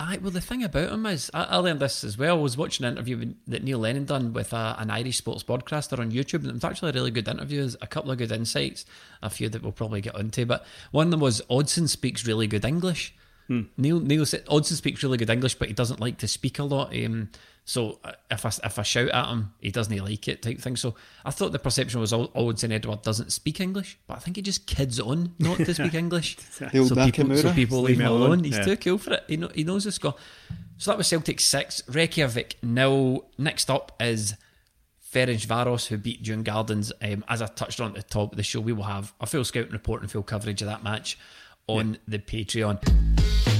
I, well, the thing about him is, I, I, learned this as well. I was watching an interview that Neil Lennon done with a, an Irish sports broadcaster on YouTube, and it was actually a really good interview. There's A couple of good insights, a few that we'll probably get onto. But one of them was Odsonne speaks really good English. Hmm. Neil Neil said Odsonne speaks really good English, but he doesn't like to speak a lot. Um, so uh, if I if I shout at him, he doesn't like it type thing. So I thought the perception was all Odsonne Edouard doesn't speak English, but I think he just kids on not to speak *laughs* English. so, people, so people leave him alone. alone. He's yeah. too cool for it. He, know, he knows the score. So that was Celtic six, Reykjavik. Now next up is Ferencvaros who beat Djurgårdens. Um, as I touched on at the top of the show, we will have a full scouting report and full coverage of that match on yeah. the Patreon.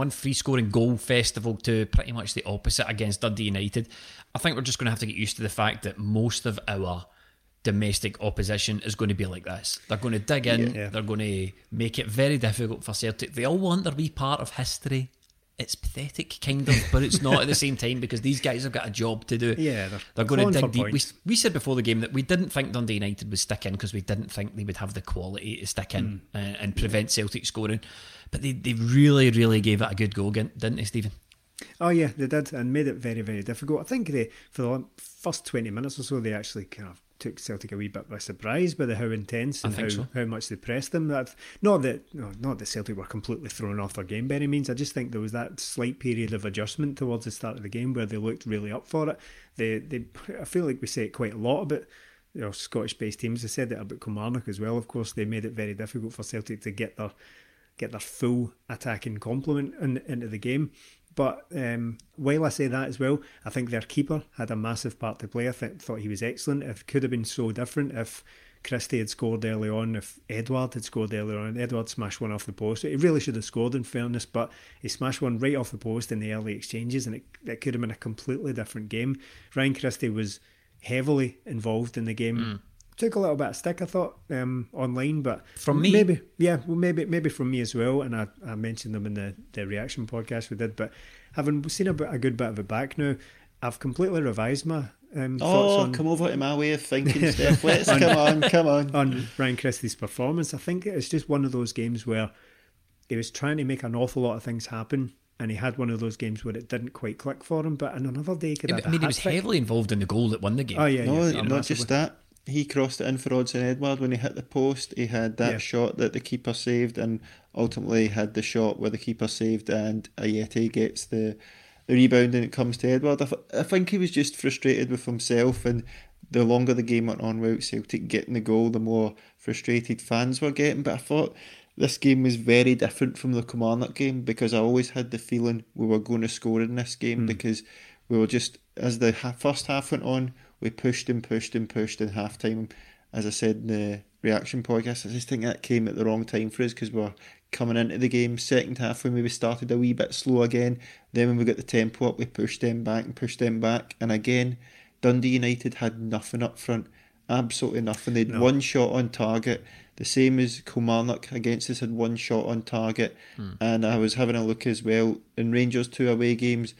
One free scoring goal festival to pretty much the opposite against Dundee United, I think we're just going to have to get used to the fact that most of our domestic opposition is going to be like this. They're going to dig in, yeah. they're going to make it very difficult for Celtic. They all want their wee part of history it's pathetic, kind of, but it's not at the same time because these guys have got a job to do. Yeah, they're, they're going to dig deep. We, we, said before the game that we didn't think Dundee United would stick in because we didn't think they would have the quality to stick in mm. and, and, prevent Celtic scoring. But they, they really, really gave it a good go, didn't they, Stephen? Oh yeah, they did, and made it very, very difficult. I think they for the first twenty minutes or so, they actually kind of took Celtic a wee bit by surprise by the how intense and how, so. how much they pressed them. That not that no, not that Celtic were completely thrown off their game by any means. I just think there was that slight period of adjustment towards the start of the game where they looked really up for it. They they I feel like we say it quite a lot about you know, Scottish-based teams. They said it about Kilmarnock as well. Of course, they made it very difficult for Celtic to get their get their full attacking complement in, into the game. But um, while I say that as well, I think their keeper had a massive part to play. I th- thought he was excellent. It could have been so different if Christie had scored early on, if Edouard had scored earlier on. Edouard smashed one off the post. He really should have scored, in fairness, but he smashed one right off the post in the early exchanges, and it, it could have been a completely different game. Ryan Christie was heavily involved in the game. Mm took a little bit of stick, I thought, um, online, but from me, maybe, yeah, well, maybe, maybe from me as well. And I, I mentioned them in the, the reaction podcast we did, but having seen a, bit, a good bit of it back now, I've completely revised my um, oh, on, come over to my way of thinking, *laughs* Steph. Let's on, come on, come on. *laughs* On Ryan Christie's performance, I think it's just one of those games where he was trying to make an awful lot of things happen, and he had one of those games where it didn't quite click for him. But in another day, could I mean, he was heavily involved in the goal that won the game. Oh yeah, no, yeah, not just that he crossed it in for Odsonne Edouard when he hit the post. He had that yeah. shot that the keeper saved, and ultimately had the shot where the keeper saved, and Ajeti gets the the rebound, and it comes to Edouard. I, th- I think he was just frustrated with himself, and the longer the game went on without Celtic getting the goal, the more frustrated fans were getting. But I thought this game was very different from the Kilmarnock game because I always had the feeling we were going to score in this game mm. because we were just as the first half went on we pushed and pushed and pushed in half time. As I said in the reaction podcast, I just think that came at the wrong time for us because we are coming into the game. Second half, when we started a wee bit slow again, then when we got the tempo up, we pushed them back and pushed them back. And again, Dundee United had nothing up front, absolutely nothing. They had no. one shot on target, the same as Kilmarnock against us had one shot on target. Hmm. And I was having a look as well in Rangers two away games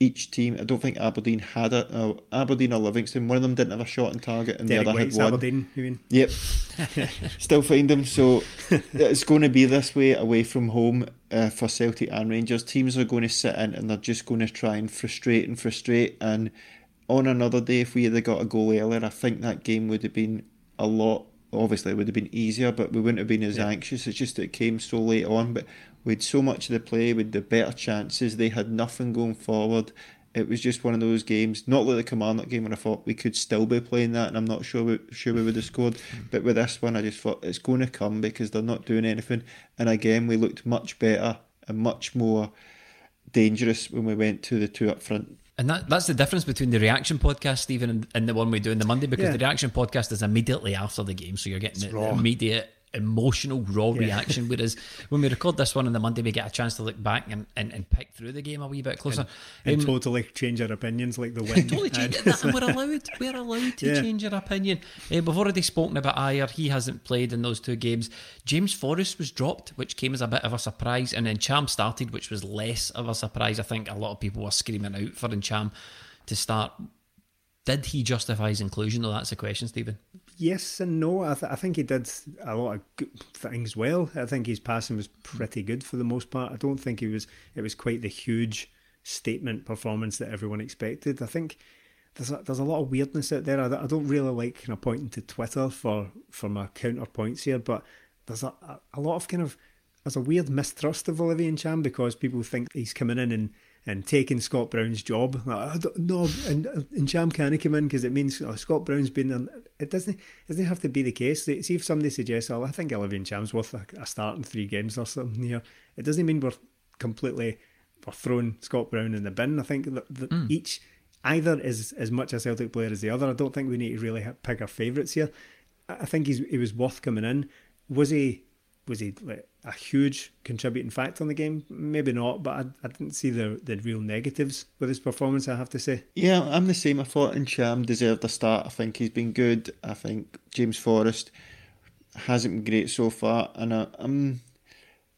each team. I don't think Aberdeen had it. Uh, Aberdeen or Livingston, one of them didn't have a shot on target, and Derek the other White's had one. Aberdeen, you mean? Yep. *laughs* Still find them. So *laughs* it's going to be this way away from home uh, for Celtic and Rangers. Teams are going to sit in and they're just going to try and frustrate and frustrate. And on another day, if we had got a goal earlier, I think that game would have been a lot. Obviously, it would have been easier, but we wouldn't have been as yeah. anxious. It's just that it came so late on. But we had so much of the play, with the better chances. They had nothing going forward. It was just one of those games, not like the Kilmarnock game where I thought we could still be playing that, and I'm not sure we, sure we would have scored. Mm. But with this one, I just thought it's going to come because they're not doing anything. And again, we looked much better and much more dangerous when we went to the two up front. And that, that's the difference between the reaction podcast, Stephen, and, and the one we do in the Monday, because yeah. the reaction podcast is immediately after the game, so you're getting the immediate emotional, raw yeah. reaction. Whereas when we record this one on the Monday, we get a chance to look back and, and, and pick through the game a wee bit closer. And, and um, totally change our opinions like the *laughs* win. totally change it. we're allowed. We're allowed to yeah. change our opinion. Uh, we've already spoken about Ajer. He hasn't played in those two games. James Forrest was dropped, which came as a bit of a surprise. And then Ntcham started, which was less of a surprise. I think a lot of people were screaming out for Ntcham to start. Did he justify his inclusion, though? That's the question, Stephen yes and no. I, th- I think he did a lot of good things well. I think his passing was pretty good for the most part. I don't think he was. It was quite the huge statement performance that everyone expected. I think there's a, there's a lot of weirdness out there. I, I don't really like kind of pointing to Twitter for for my counterpoints here, but there's a, a lot of kind of there's a weird mistrust of Olivier Ntcham because people think he's coming in and and taking Scott Brown's job. Like, no, and, and Ntcham can't come in because it means oh, Scott Brown's been there. It doesn't it doesn't have to be the case. See if somebody suggests, oh, I think Olivier Ntcham's worth a, a start in three games or something here. It doesn't mean we're completely we're throwing Scott Brown in the bin. I think that, that mm. each either is as much a Celtic player as the other. I don't think we need to really pick our favourites here. I think he's he was worth coming in. Was he was he like a huge contributing factor in the game? Maybe not, but I, I didn't see the the real negatives with his performance. I have to say. Yeah, I'm the same. I thought Ntcham deserved a start. I think he's been good. I think James Forrest hasn't been great so far, and I, I'm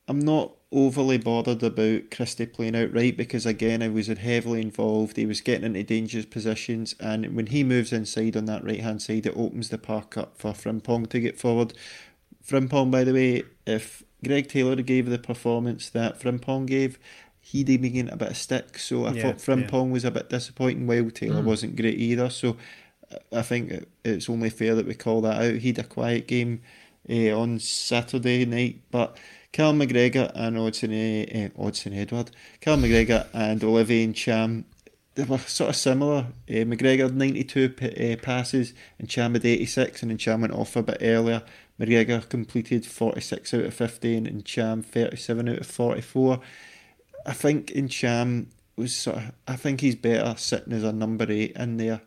I'm not overly bothered about Christie playing out right because again, I was heavily involved. He was getting into dangerous positions, and when he moves inside on that right hand side, it opens the park up for Frimpong to get forward. Frimpong, by the way, if Greg Taylor gave the performance that Frimpong gave, he'd been getting a bit of stick. So I yeah, thought Frimpong yeah. was a bit disappointing while Taylor mm. wasn't great either. So I think it's only fair that we call that out. He had a quiet game uh, on Saturday night, but Cal McGregor and Odsonne, uh, Odsonne Edouard, Cal McGregor and Olivier Ntcham they were sort of similar. Uh, McGregor 92 p- uh, passes and Cham had 86 and then Cham went off a bit earlier. McGregor completed 46 out of 15 and Cham 37 out of 44. I think Ntcham was sort of, I think he's better sitting as a number 8 in there.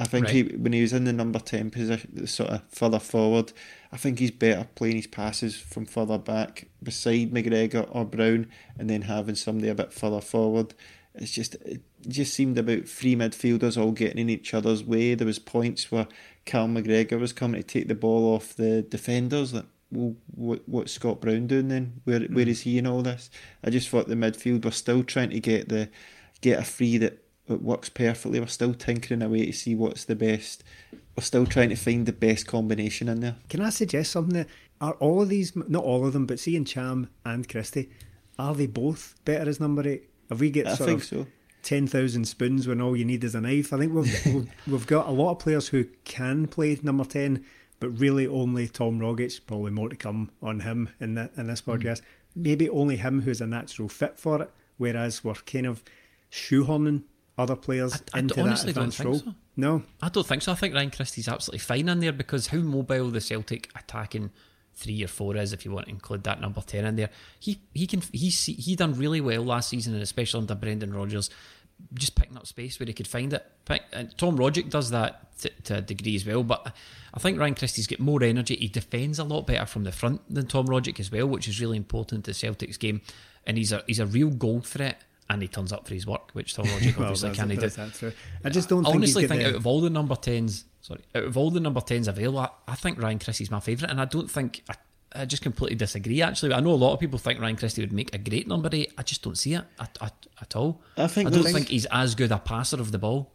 I think right. he when he was in the number 10 position, sort of further forward, I think he's better playing his passes from further back beside McGregor or Brown and then having somebody a bit further forward. It's just it just seemed about three midfielders all getting in each other's way. There was points where Cal McGregor was coming to take the ball off the defenders. Like, well, what what's Scott Brown doing then? Where mm. where is he in all this? I just thought the midfield were still trying to get the get a free that, that works perfectly. We're still tinkering away to see what's the best. We're still trying to find the best combination in there. Can I suggest something? Are all of these, not all of them, but see Cham and Christie, are they both better as number eight? Have we get I sort think of so. Ten thousand spoons when all you need is a knife? I think we've, *laughs* we've we've got a lot of players who can play number ten, but really only Tom Rogic. Probably more to come on him in that in this podcast. Mm. Maybe only him who's a natural fit for it. Whereas we're kind of shoehorning other players I, I into that advanced role. so. No, I don't think so. I think Ryan Christie's absolutely fine in there because how mobile the Celtic attacking three or four is, if you want to include that number ten in there. He he can he he done really well last season, and especially under Brendan Rodgers, just picking up space where he could find it. And uh, Tom Rogic does that to, to, a degree as well, but I think Ryan Christie's got more energy. He defends a lot better from the front than Tom Rogic as well, which is really important to Celtic's game. And he's a he's a real goal threat and he turns up for his work, which Tom Rogic obviously *laughs* well, can. do. I just don't I think honestly think the... out of all the number tens, sorry, out of all the number tens available, I, I think Ryan Christie's my favourite, and I don't think I, I, just completely disagree. Actually, I know a lot of people think Ryan Christie would make a great number eight. I just don't see it at, at, at all. I think I don't think he's as good a passer of the ball.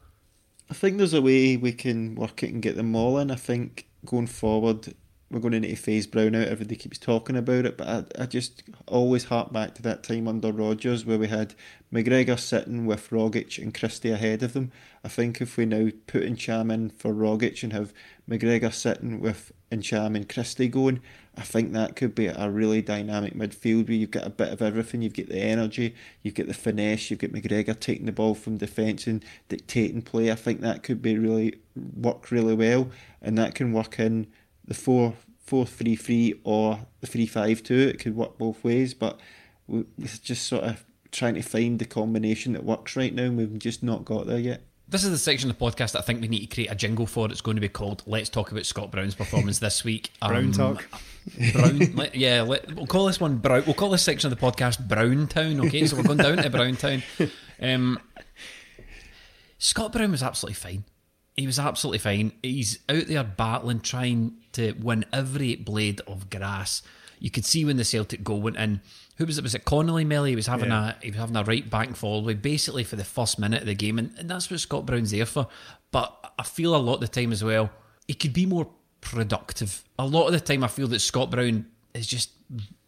I think there's a way we can work it and get them all in. I think going forward, we're going to to phase Brown out. Everybody keeps talking about it, but I, I just always hark back to that time under Rodgers where we had McGregor sitting with Rogic and Christie ahead of them. I think if we now put Ntcham in for Rogic and have McGregor sitting with Ntcham and Christie going, I think that could be a really dynamic midfield where you've got a bit of everything. You've got the energy, you've got the finesse, you've got McGregor taking the ball from defence and dictating play. I think that could be really work really well, and that can work in the four four three three or the three five two. It could work both ways, but we're just sort of trying to find the combination that works right now, and we've just not got there yet. This is the section of the podcast that I think we need to create a jingle for. It's going to be called "Let's Talk About Scott Brown's Performance This Week." *laughs* Brown um, talk. Brown, let, yeah. Let, we'll call this one Brown. We'll call this section of the podcast Brown Town. Okay, so we're going down to Brown Town. Um, Scott Brown was absolutely fine he was absolutely fine. He's out there battling, trying to win every blade of grass. You could see when the Celtic goal went in. Who was it? Was it Connolly Melly? He was having yeah. a he was having a right back fall basically for the first minute of the game, and, and that's what Scott Brown's there for. But I feel a lot of the time as well, he could be more productive. A lot of the time, I feel that Scott Brown is just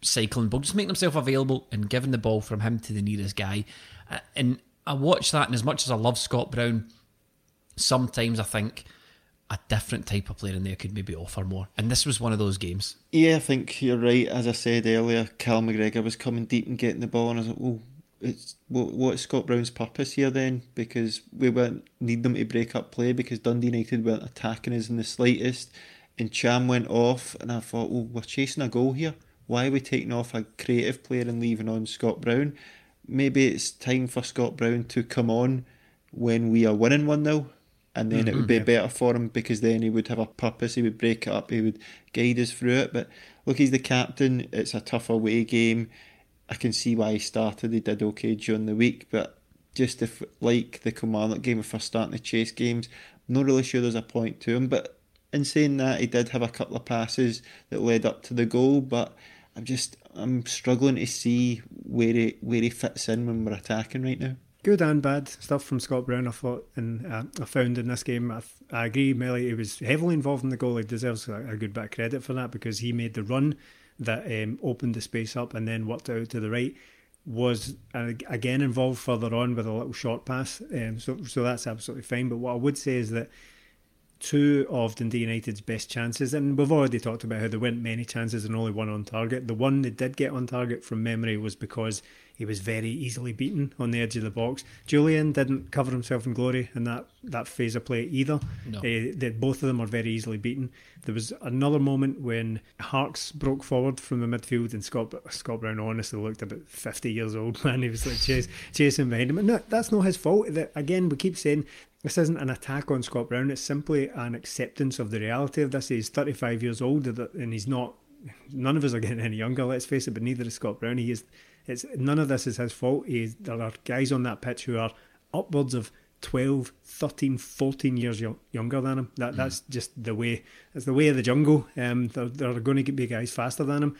cycling ball, just making himself available and giving the ball from him to the nearest guy. Uh, and I watch that, and as much as I love Scott Brown, sometimes I think a different type of player in there could maybe offer more. And this was one of those games. Yeah, I think you're right. As I said earlier, Cal McGregor was coming deep and getting the ball, and I was like, well, it's what, what's Scott Brown's purpose here then? Because we won't need them to break up play because Dundee United weren't attacking us in the slightest. And Cham went off, and I thought, well, we're chasing a goal here. Why are we taking off a creative player and leaving on Scott Brown? Maybe it's time for Scott Brown to come on when we are winning 1 0 and then mm-hmm, it would be mm-hmm. yeah. better for him because then he would have a purpose. He would break it up. He would guide us through it. But look, he's the captain. It's a tough away game. I can see why he started. He did okay during the week, but just if like the Kilmarnock game, if we're starting to chase games, I'm not really sure there's a point to him. But in saying that, he did have a couple of passes that led up to the goal. But I'm just I'm struggling to see where he where he fits in when we're attacking right now good and bad stuff from Scott Brown. I thought and uh, I found in this game. I, I agree, Melly. He was heavily involved in the goal. He deserves a, a, good bit of credit for that because he made the run that um, opened the space up and then worked out to the right. Was uh, again involved further on with a little short pass. Um, so so that's absolutely fine. But what I would say is that two of Dundee United's best chances, and we've already talked about how there weren't many chances and only one on target. The one they did get on target from memory was because he was very easily beaten on the edge of the box. Jullien didn't cover himself in glory in that, that phase of play either. No. Uh, they, both of them are very easily beaten. There was another moment when Harkes broke forward from the midfield and Scott Scott Brown honestly looked about 50 years old, *laughs* man. He was like chase, chasing behind him. And no, that's not his fault. That, again, we keep saying this isn't an attack on Scott Brown. It's simply an acceptance of the reality of this. He's 35 years old and he's not. None of us are getting any younger, let's face it, but neither is Scott Brown. He is it's none of this is his fault. He, there are guys on that pitch who are upwards of 12, 13, 14 years young, younger than him. That mm. that's just the way. It's the way of the jungle. Um, there, there are going to be guys faster than him.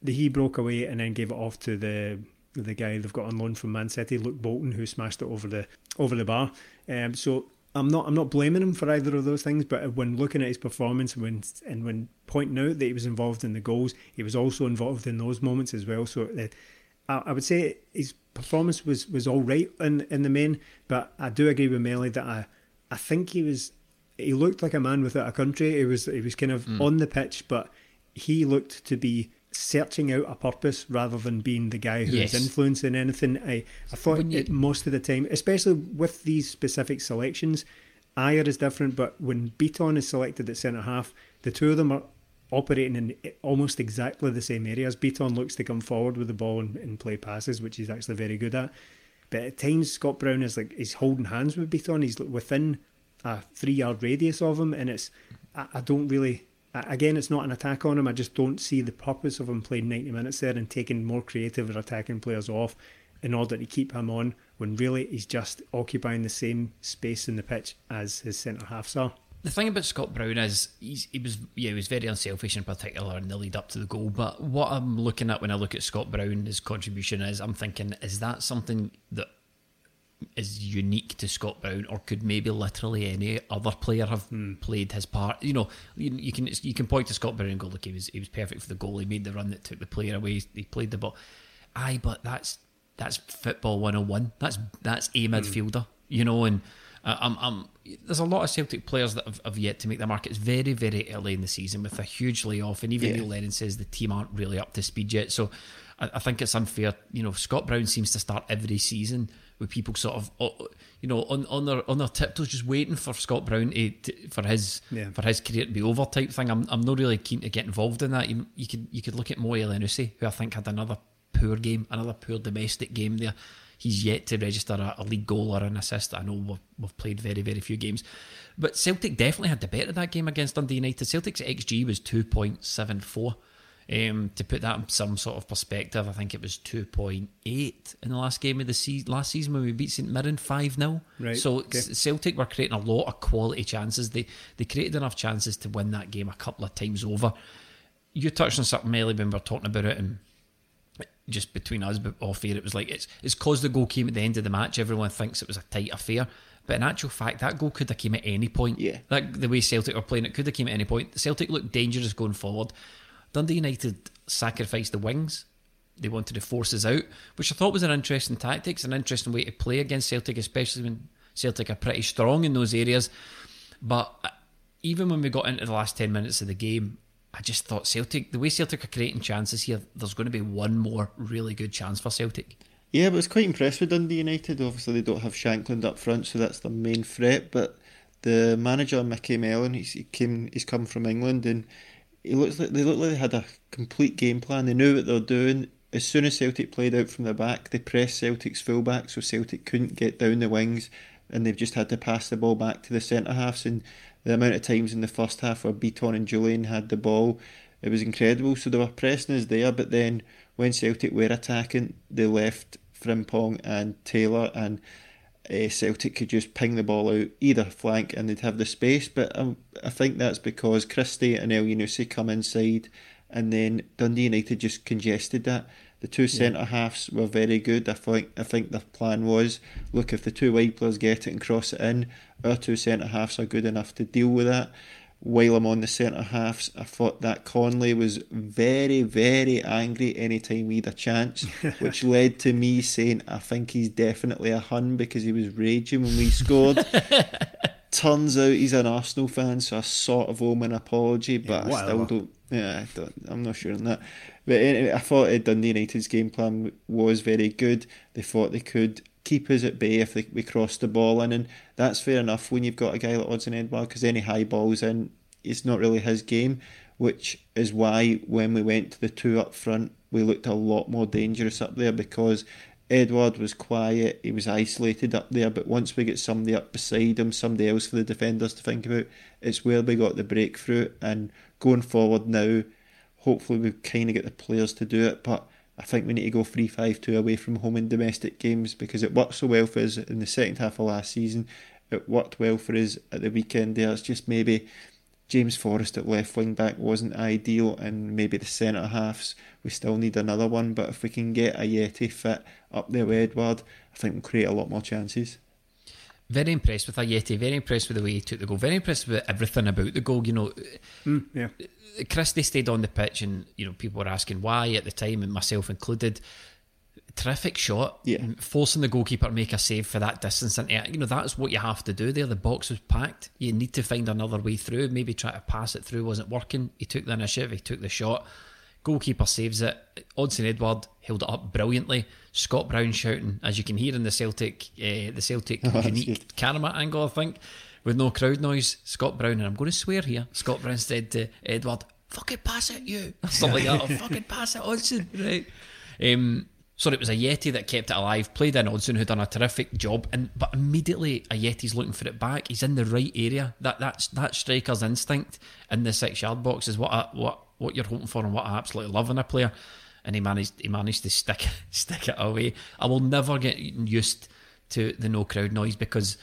The, he broke away and then gave it off to the the guy they've got on loan from Man City, Luke Bolton, who smashed it over the over the bar. Um, so I'm not I'm not blaming him for either of those things, but when looking at his performance when and when pointing out that he was involved in the goals, he was also involved in those moments as well. So uh, I, I would say his performance was, was all right in, in the main, but I do agree with Melly that I I think he was he looked like a man without a country. He was he was kind of mm. on the pitch, but he looked to be searching out a purpose rather than being the guy who's yes. influencing anything. I I thought you... it most of the time, especially with these specific selections, Ajer is different. But when Bitton is selected at centre half, the two of them are operating in almost exactly the same areas. Bitton looks to come forward with the ball and, and, play passes, which he's actually very good at. But at times, Scott Brown is like he's holding hands with Bitton. He's within a three-yard radius of him, and it's I, I don't really. Again, it's not an attack on him. I just don't see the purpose of him playing 90 minutes there and taking more creative or attacking players off in order to keep him on when really he's just occupying the same space in the pitch as his centre halves are the thing about Scott Brown is he was yeah he was very unselfish in particular in the lead up to the goal. But what I'm looking at when I look at Scott Brown, his contribution is I'm thinking is that something that is unique to Scott Brown, or could maybe literally any other player have hmm. played his part? You know, you, you, can you can point to Scott Brown and go, look, he was he was perfect for the goal. He made the run that took the player away. He played the ball. Aye, but that's that's football 101. That's that's a hmm. midfielder. You know, and uh, I'm, I'm, there's a lot of Celtic players that have, have, yet to make the mark. It's very, very early in the season with a huge layoff, and even yeah. Neil Lennon says the team aren't really up to speed yet. So I, I, think it's unfair. You know, Scott Brown seems to start every season with people sort of, you know, on, on their on their tiptoes, just waiting for Scott Brown to, to, for his yeah. for his career to be over type thing. I'm, I'm not really keen to get involved in that. You, you could you could look at Mo Elyounoussi, who I think had another poor game, another poor domestic game there he's yet to register a, a league goal or an assist. I know we've, we've, played very, very few games. But Celtic definitely had the better of that game against Dundee United. Celtic's XG was 2.74. Um, to put that in some sort of perspective, I think it was 2.8 in the last game of the season, last season when we beat St Mirren 5 0. Right. So okay. Celtic were creating a lot of quality chances. They they created enough chances to win that game a couple of times over. You touched on something, Melly, when we were talking about it, and just between us but off air, it was like it's it's cause the goal came at the end of the match. Everyone thinks it was a tight affair, but in actual fact, that goal could have came at any point. Yeah, like the way Celtic were playing, it could have came at any point. Celtic looked dangerous going forward. Dundee United sacrificed the wings. They wanted to force us out, which I thought was an interesting tactics, an interesting way to play against Celtic, especially when Celtic are pretty strong in those areas. But uh, even when we got into the last ten minutes of the game, I just thought Celtic, the way Celtic are creating chances here, there's going to be one more really good chance for Celtic. Yeah, but I was quite impressed with Dundee United. Obviously, they don't have Shankland up front, so that's the main threat. But the manager Micky Mellon, he's, he came, he's come from England, and he looks like they looked like they had a complete game plan. They knew what they were doing. As soon as Celtic played out from the back, they pressed Celtic's fullback, so Celtic couldn't get down the wings, and they've just had to pass the ball back to the centre halves. And the amount of times in the first half where Bitton and Jullien had the ball, it was incredible. So they were pressing us there, but then when Celtic were attacking, they left Frimpong and Taylor, and uh, Celtic could just ping the ball out either flank and they'd have the space. But um, I think that's because Christie and Elyounoussi come inside, and then Dundee United just congested that. The two centre halves were very good. I think I think the plan was look if the two wide players get it and cross it in, our two centre halves are good enough to deal with that. While I'm on the centre halves, I thought that Connolly was very, very angry anytime we had a chance, *laughs* which led to me saying I think he's definitely a Hun because he was raging when we scored. *laughs* Turns out he's an Arsenal fan, so I sort of owe him an apology, but Yeah, I still don't. Yeah, I don't, I'm not sure on that. But anyway, I thought Dundee United's game plan was very good. They thought they could keep us at bay if they, we cross the ball in, and that's fair enough when you've got a guy like Odsonne Edouard, because any high balls in, it's not really his game, which is why when we went to the two up front, we looked a lot more dangerous up there because Edouard was quiet, he was isolated up there, but once we get somebody up beside him, somebody else for the defenders to think about, it's where we got the breakthrough. And going forward now, hopefully we kind of get the players to do it, but I think we need to go 3 5 2 away from home in domestic games because it worked so well for us in the second half of last season. It worked well for us at the weekend there. It's just maybe James Forrest at left wing back wasn't ideal, and maybe the centre halves we still need another one. But if we can get Ajeti fit up there with Edouard, I think we'll create a lot more chances. Very impressed with Ajeti, very impressed with the way he took the goal, very impressed with everything about the goal. You know, mm, Yeah. Christie stayed on the pitch, and you know people were asking why at the time, and myself included. Terrific shot, Yeah. forcing the goalkeeper to make a save for that distance. And you know that's what you have to do there. The box was packed. You need to find another way through. Maybe try to pass it through wasn't working. He took the initiative. He took the shot. Goalkeeper saves it. Odsonne Edouard held it up brilliantly. Scott Brown shouting, as you can hear in the Celtic, uh, the Celtic *laughs* that's unique good. camera angle, I think, with no crowd noise. Scott Brown, and I'm going to swear here. Scott Brown said to Edouard, "Fucking pass it, you," *laughs* something like that. Or, Fucking pass it, Odsonne. Right. Um, so it was Ajeti that kept it alive. Played in Odsonne, who'd done a terrific job, and but immediately Ajeti's looking for it back. He's in the right area. That that's that striker's instinct in the six yard box is what I, what what you're hoping for and what I absolutely love in a player. And he managed he managed to stick *laughs* stick it away. I will never get used to the no crowd noise because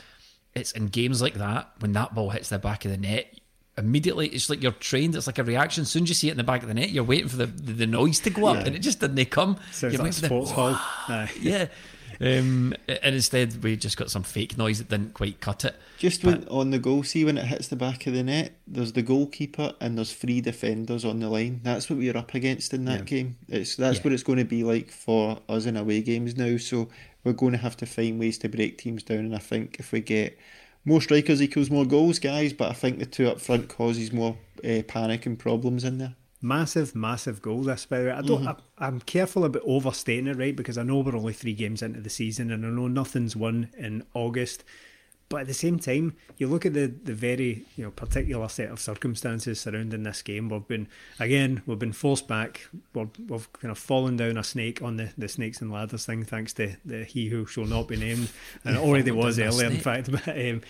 it's in games like that when that ball hits the back of the net. Immediately, it's like you're trained. It's like a reaction. As soon as you see it in the back of the net, you're waiting for the, the, the noise to go up, and it just didn't come. You're like a waiting the- sports hall. *gasps* Yeah. Um, and instead, we just got some fake noise that didn't quite cut it. Just when, on the goal, see when it hits the back of the net, there's the goalkeeper and there's three defenders on the line. That's what we're up against in that game. It's that's Yeah. what it's going to be like for us in away games now. So we're going to have to find ways to break teams down. And I think if we get more strikers equals more goals, guys. But I think the two up front causes more uh, panic and problems in there. Massive, massive goal. This, by the way, I don't. I, I'm careful about overstating it, right? Because I know we're only three games into the season, and I know nothing's won in August. But at the same time, you look at the the very you know particular set of circumstances surrounding this game. We've been again, we've been forced back. We're, we've kind of fallen down a snake on the, the snakes and ladders thing, thanks to the he who shall not be named, *laughs* and it already was earlier, in fact. *laughs* But um,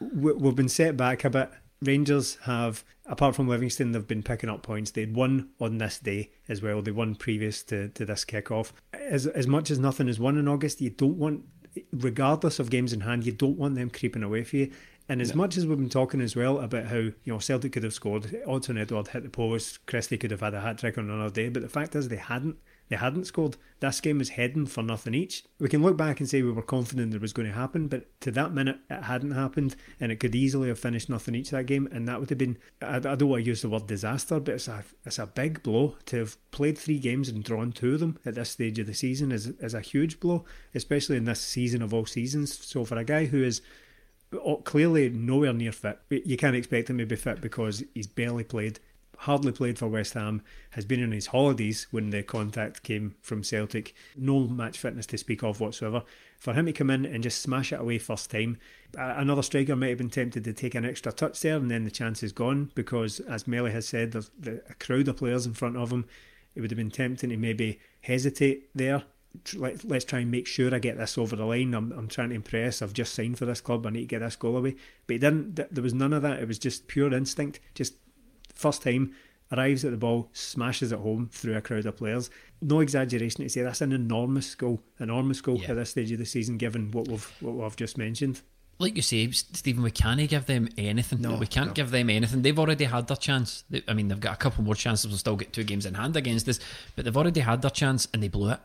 we- we've been set back a bit. Rangers have, apart from Livingston, they've been picking up points. They'd won on this day as well. They won previous to, to this kick-off. As, as much as nothing is won in August, you don't want, regardless of games in hand, you don't want them creeping away for you. And as much as we've been talking as well about how you know Celtic could have scored, Odsonne Edouard hit the post, Christie could have had a hat trick on another day, but the fact is they hadn't. They hadn't scored. This game was heading for nothing each. We can look back and say we were confident it was going to happen, but to that minute it hadn't happened, and it could easily have finished nothing each that game, and that would have been. I, I don't want to use the word disaster, but it's a it's a big blow to have played three games and drawn two of them at this stage of the season is is a huge blow, especially in this season of all seasons. So for a guy who is oh, clearly nowhere near fit. You can't expect him to be fit because he's barely played, hardly played for West Ham, has been on his holidays when the contact came from Celtic. No match fitness to speak of whatsoever. For him to come in and just smash it away first time, another striker might have been tempted to take an extra touch there, and then the chance is gone because, as Melly has said, there's a crowd of players in front of him. It would have been tempting to maybe hesitate there let, let's try and make sure I get this over the line. I'm, I'm trying to impress. I've just signed for this club. I need to get this goal away. But he didn't. There was none of that. It was just pure instinct. Just first time arrives at the ball, smashes it home through a crowd of players. No exaggeration to say that's an enormous goal, enormous goal Yeah. at this stage of the season, given what we've what we've just mentioned. Like you say, Stephen, we can't give them anything. No, we can't no. give them anything. They've already had their chance. They, I mean, they've got a couple more chances. We'll still get two games in hand against us, but they've already had their chance and they blew it.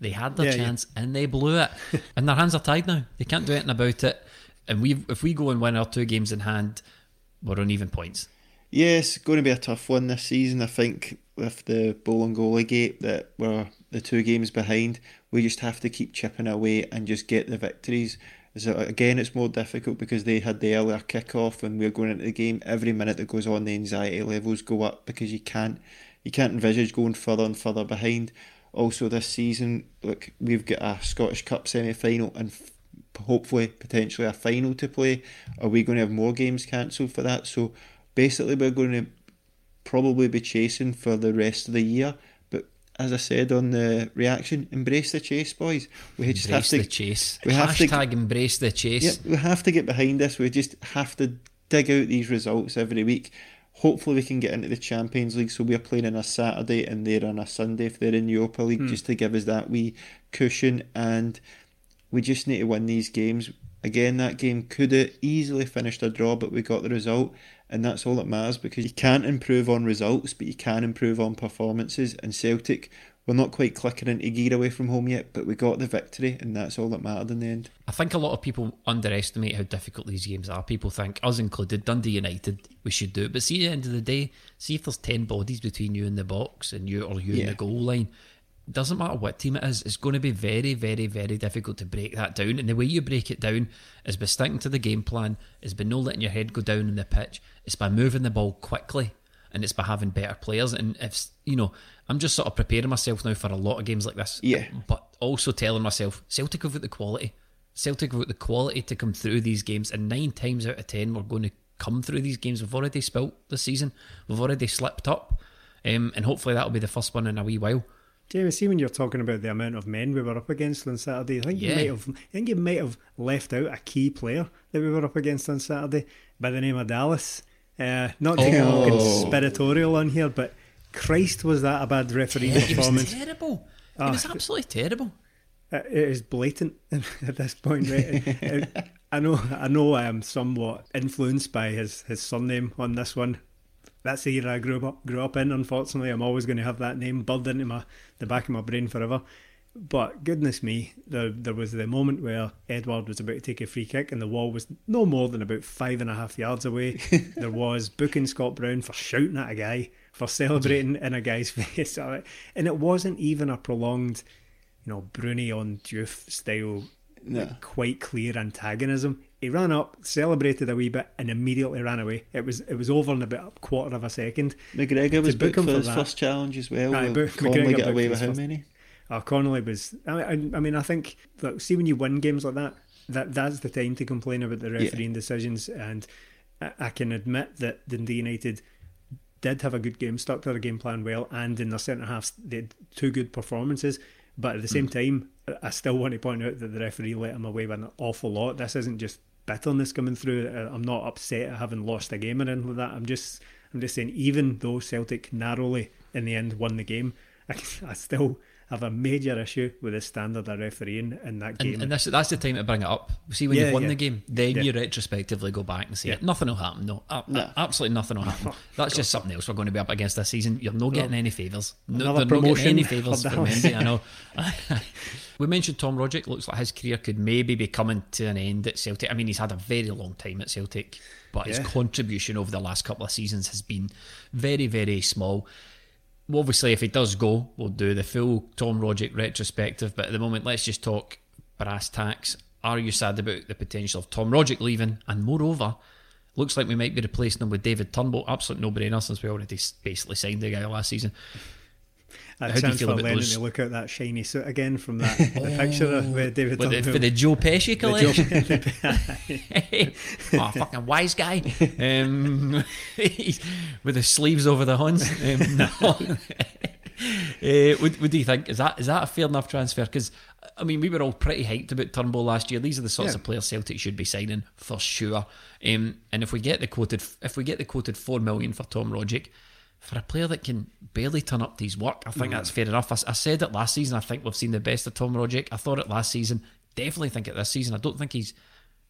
They had their Yeah, yeah. chance and they blew it, *laughs* and their hands are tied now. They can't do anything about it. And we, if we go and win our two games in hand, we're on even points. Yes, going to be a tough one this season. I think with the Bolingoli gate that we're the two games behind, we just have to keep chipping away and just get the victories. It, again, it's more difficult because they had the earlier kick-off and we're going into the game. Every minute that goes on, the anxiety levels go up because you can't you can't envisage going further and further behind. Also, this season, look, we've got a Scottish Cup semi-final and f- hopefully potentially a final to play. Are we going to have more games cancelled for that? So basically, we're going to probably be chasing for the rest of the year. But as I said on the reaction, embrace the chase, boys. We just embrace have to the chase. We have Hashtag to embrace the chase. Yeah, we have to get behind this. We just have to dig out these results every week. Hopefully, we can get into the Champions League. So we're playing on a Saturday and they're on a Sunday if they're in the Europa League, hmm. just to give us that wee cushion. And we just need to win these games. Again, that game could have easily finished a draw, but we got the result, and that's all that matters because you can't improve on results, but you can improve on performances. And Celtic, we're not quite clicking into gear away from home yet, but we got the victory, and that's all that mattered in the end. I think a lot of people underestimate how difficult these games are. People think, us included, Dundee United, we should do it. But see, at the end of the day, see if there's 10 bodies between you and the box and you or you yeah. and the goal line doesn't matter what team it is, it's going to be very, very, very difficult to break that down. And the way you break it down is by sticking to the game plan, is by not letting your head go down in the pitch, it's by moving the ball quickly, and it's by having better players. And if you know, I'm just sort of preparing myself now for a lot of games like this. Yeah. But also telling myself, Celtic have got the quality. Celtic have got the quality to come through these games, and nine times out of ten, we're going to come through these games. We've already spilt this season. We've already slipped up, um, and hopefully that'll be the first one in a wee while. Jamie, see when you're talking about the amount of men we were up against on Saturday, I think yeah. you might have I think you might have left out a key player that we were up against on Saturday by the name of Dallas. Uh, not to get oh. conspiratorial on here, but Christ was that a bad referee performance. It was terrible. It was ah, absolutely terrible. It is blatant *laughs* at this point. Right? I know, I know, I am somewhat influenced by his his surname on this one that's the era I grew up grew up in. Unfortunately, I'm always going to have that name burned into my the back of my brain forever. But goodness me, there there was the moment where Edouard was about to take a free kick, and the wall was no more than about five and a half yards away. *laughs* there was booking Scott Brown for shouting at a guy, for celebrating in a guy's *laughs* face, and it wasn't even a prolonged, you know, Bruni on Diouf style, no. like, quite clear antagonism. He ran up, celebrated a wee bit, and immediately ran away. It was it was over in about a quarter of a second. McGregor was booked for, for his that. first challenge as well. Aye, but Connolly get away with how many? Oh, Connolly was. I, I, mean, I think. Look, see when you win games like that, that that's the time to complain about the refereeing yeah. decisions. And I, I can admit that Dundee United did have a good game, stuck to their game plan well, and in their centre halves they had two good performances. But at the same mm. time, I still want to point out that the referee let him away with an awful lot. This isn't just bitterness coming through. I'm not upset at having lost a game or anything like that. I'm just I'm just saying, even though Celtic narrowly in the end won the game, I, *laughs* I still have a major issue with the standard of refereeing in that game. And, and this, that's the time to bring it up. See, when yeah, you've won yeah. the game, then yeah. you retrospectively go back and say, nothing will happen. No, no. absolutely nothing will happen. *laughs* That's just something else we're going to be up against this season. You're not getting any favours. No, they're not getting any *laughs* favours from Mendy, I know. *laughs* we mentioned Tom Rogic. Looks like his career could maybe be coming to an end at Celtic. I mean, he's had a very long time at Celtic, but his contribution over the last couple of seasons has been very, very small obviously, if he does go, we'll do the full Tom Rogic retrospective. But at the moment, let's just talk brass tacks. Are you sad about the potential of Tom Rogic leaving? And moreover, looks like we might be replacing him with David Turnbull. Absolute no brainer since we already basically signed the guy last season. That How chance for Lennon those? to look out that shiny suit again from that the *laughs* picture of uh, David with the, for the Joe Pesci collection. *laughs* *laughs* oh, fucking wise guy. Um, with the sleeves over the horns. Um, no. uh, what, what, do you think? Is that is that a fair enough transfer? Because I mean, we were all pretty hyped about Turnbull last year. These are the sorts yeah. of players Celtic should be signing for sure. Um, and if we get the quoted, if we get the quoted four million for Tom Rogic, for a player that can barely turn up to his work, I think mm. that's fair enough. I, I, said it last season. I think we've seen the best of Tom Rogic. I thought it last season. Definitely think it this season. I don't think he's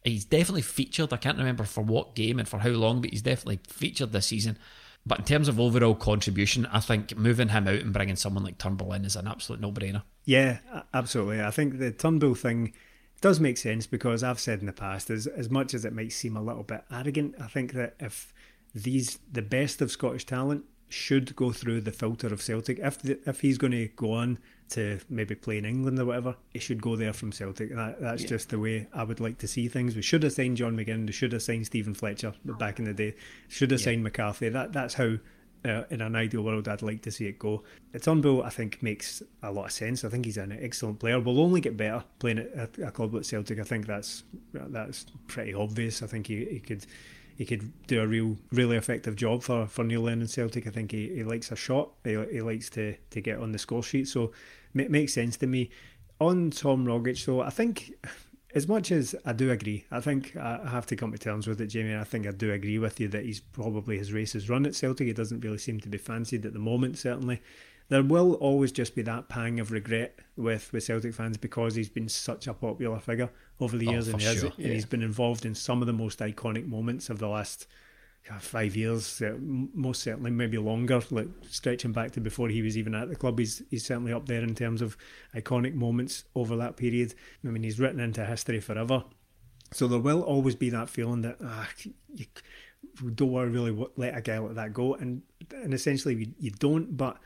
he's definitely featured. I can't remember for what game and for how long, but he's definitely featured this season. But in terms of overall contribution, I think moving him out and bringing someone like Turnbull in is an absolute no-brainer. Yeah, absolutely. I think the Turnbull thing does make sense because I've said in the past, as as much as it might seem a little bit arrogant, I think that if these the best of Scottish talent should go through the filter of Celtic. If the, if he's going to go on to maybe play in England or whatever, he should go there from Celtic. That, that's yeah. just the way I would like to see things. We should have signed John McGinn. We should have signed Steven Fletcher back in the day. Should have yeah. signed McCarthy. That that's how. Uh, in an ideal world, I'd like to see it go. Turnbull, I think, makes a lot of sense. I think he's an excellent player. Will only get better playing at a, a club like Celtic. I think that's that's pretty obvious. I think he, he could he could do a real, really effective job for, for Neil Lennon Celtic. I think he, he likes a shot. He, he likes to, to get on the score sheet. So it makes sense to me. On Tom Rogic, though, I think as much as I do agree, I think I have to come to terms with it, Jamie. I think I do agree with you that he's probably his race is run at Celtic. He doesn't really seem to be fancied at the moment, certainly there will always just be that pang of regret with, with Celtic fans because he's been such a popular figure over the oh, years and, he has, sure. and he's been involved in some of the most iconic moments of the last five years, uh, most certainly maybe longer, like stretching back to before he was even at the club. He's he's certainly up there in terms of iconic moments over that period. I mean, he's written into history forever. So there will always be that feeling that ah, you don't want to really let a guy like that go, and and essentially you don't, but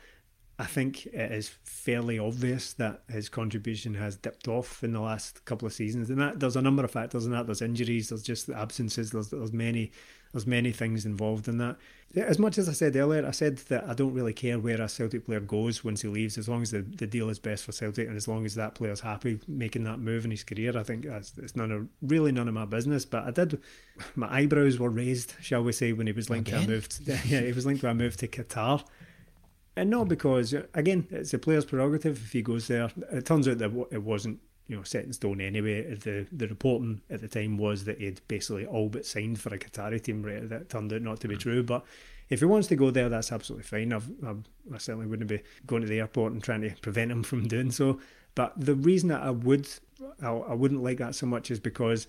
I think it is fairly obvious that his contribution has dipped off in the last couple of seasons, and that there's a number of factors in that. There's injuries, there's just absences, there's there's many there's many things involved in that. As much as I said earlier, I said that I don't really care where a Celtic player goes once he leaves, as long as the, the deal is best for Celtic and as long as that player's happy making that move in his career. I think that's it's none of really none of my business. But I did, my eyebrows were raised, shall we say, when he was linked Again? to a move. To, *laughs* yeah, he was linked to a move to Qatar. And not because, again, it's a player's prerogative if he goes there. It turns out that it wasn't, you know, set in stone anyway. The the reporting at the time was that he'd basically all but signed for a Qatari team. Right? That turned out not to be mm. true. But if he wants to go there, that's absolutely fine. I've, I've, i certainly wouldn't be going to the airport and trying to prevent him *laughs* from doing so. But the reason that I would, I, I wouldn't like that so much is because